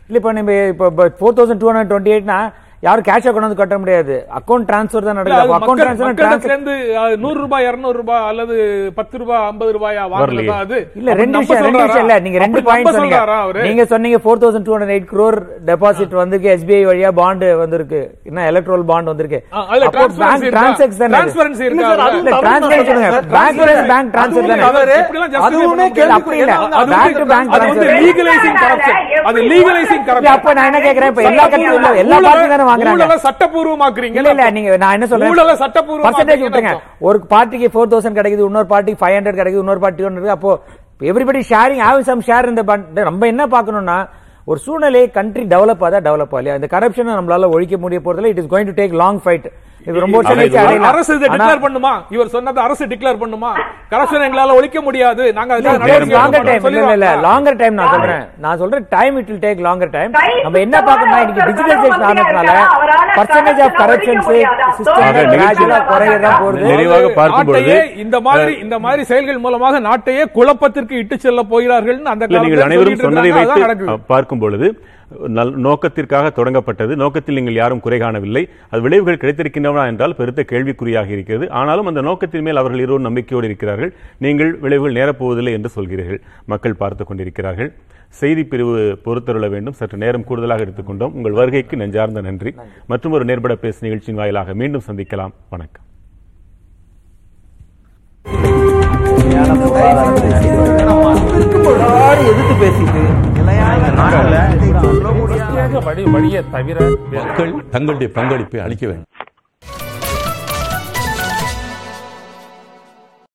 இல்ல இப்ப நம்ம இப்ப four thousand two hundred twenty எயிட்னா யாரும் கேஷ் வந்து கட்ட முடியாது. அக்கௌண்ட் டிரான்ஸ்ஃபர் தான் நடக்குது. அக்கௌண்ட் டிரான்ஸ்ஃபர் நூறு ரூபாய் இருநூறு ரூபாய் அல்லது பத்து ரூபாய் ஐம்பது ரூபாயா வரலையே. வாங்குறதா அது? இல்ல ரெண்டு விஷயம் ரெண்டு சொல்றாரா? விஷயம் இல்ல. நீங்க ரெண்டு பாயிண்ட் சொன்னீங்க. நீங்க சொன்னீங்க four thousand two hundred eight crore deposit வந்திருக்கு. எஸ்பிஐ வழியா பாண்ட் வந்திருக்கு. என்ன எலக்ட்ரல் பாண்ட் வந்திருக்கு. அப்போ transparency பேங்க் இருக்கா? டிரான்சாக்ஷன் தானே? இல்ல, டிரான்ஸ்பரன்சி சொல்லுங்க. Bank Transparency. பேங்க் தானே. அதுவுமே அப்படி இல்ல. அது legalizing இல்ல, corruption. அப்ப நான் என்ன கேக்குறேன் இப்ப எல்லா கட்சியும் இல்ல. எல்லா ஊழலை- பார்ட்டியும் தானே வாங்குறாங்க. இல்ல இல்ல நீங்க நான் என்ன சொல்றேன்? ஊழலை சட்டப்பூர்வமா பர்சன்டேஜ் அர்த்தம். ஒரு பார்ட்டிக்கு ஃபோர் தௌசண்ட் கிடைக்குது இன்னொரு பார்ட்டிக்கு ஃபைவ் ஹண்ட்ரட் கிடைக்குது இன்னொரு பார்ட்டி அப்போ everybody sharing have some share இந்த நம்ம என்ன பார்க்கணும்னா ஒரு சூழ்நிலை கண்ட்ரி டெவலப் ஆதா டெவலப் ஆகலையா? இந்த கரப்ஷனை நம்மளால ஒழிக்க முடிய போறதுல it is going to take long fight இது ரொம்ப. அரசு இதை டிக்ளேர் பண்ணுமா? இவர் சொன்னது அரசு டிக்ளேர் பண்ணுமா? கரப்ஷன் எங்களால ஒழிக்க முடியாது. நாங்க time. மாட்டோம் இல்ல, longer time நான் சொல்றேன். நான் சொல்றேன் time it will take longer time. நம்ம என்ன பார்க்கணும்னா, இன்னைக்கு digitalization ஆனதுனால percentage of corruptions system ஆக, gradually ஆ குறையதான் போகுது. நிறைவாக பார்க்கும் பொழுது நாட்டையே இந்த மாதிரி இந்த மாதிரி செயல்கள் மூலமாக நாட்டையே குழப்பத்திற்கு இட்டு செல்ல போகிறார்கள் அந்த நீங்கள் அனைவரும் சொன்னதை. வைத்து பார்க்கும் பொழுது நல் நோக்கத்திற்காக தொடங்கப்பட்டது. நோக்கத்தில் நீங்கள் யாரும் குறை காணவில்லை. அது விளைவுகள் கிடைத்திருக்கின்றன என்றால் பெருத்த கேள்விக்குறியாக இருக்கிறது. ஆனாலும் அந்த நோக்கத்தின் மேல் அவர்கள் இருவரும் நம்பிக்கையோடு இருக்கிறார்கள். நீங்கள் விளைவுகள் நேரப்போவதில்லை என்று சொல்கிறீர்கள். மக்கள் பார்த்துக் கொண்டிருக்கிறார்கள். செய்தி பிரிவு பொறுத்தருள வேண்டும். சற்று நேரம் கூடுதலாக எடுத்துக்கொண்டோம் உங்கள் வருகைக்கு நெஞ்சார்ந்த நன்றி. மற்றும் ஒரு நேர்பட பேசு நிகழ்ச்சியின் வாயிலாக மீண்டும் சந்திக்கலாம். வணக்கம். எதிர்த்து பேசிட்டு மக்கள் தங்களுடைய பங்களிப்பை அளிக்க வேண்டும்.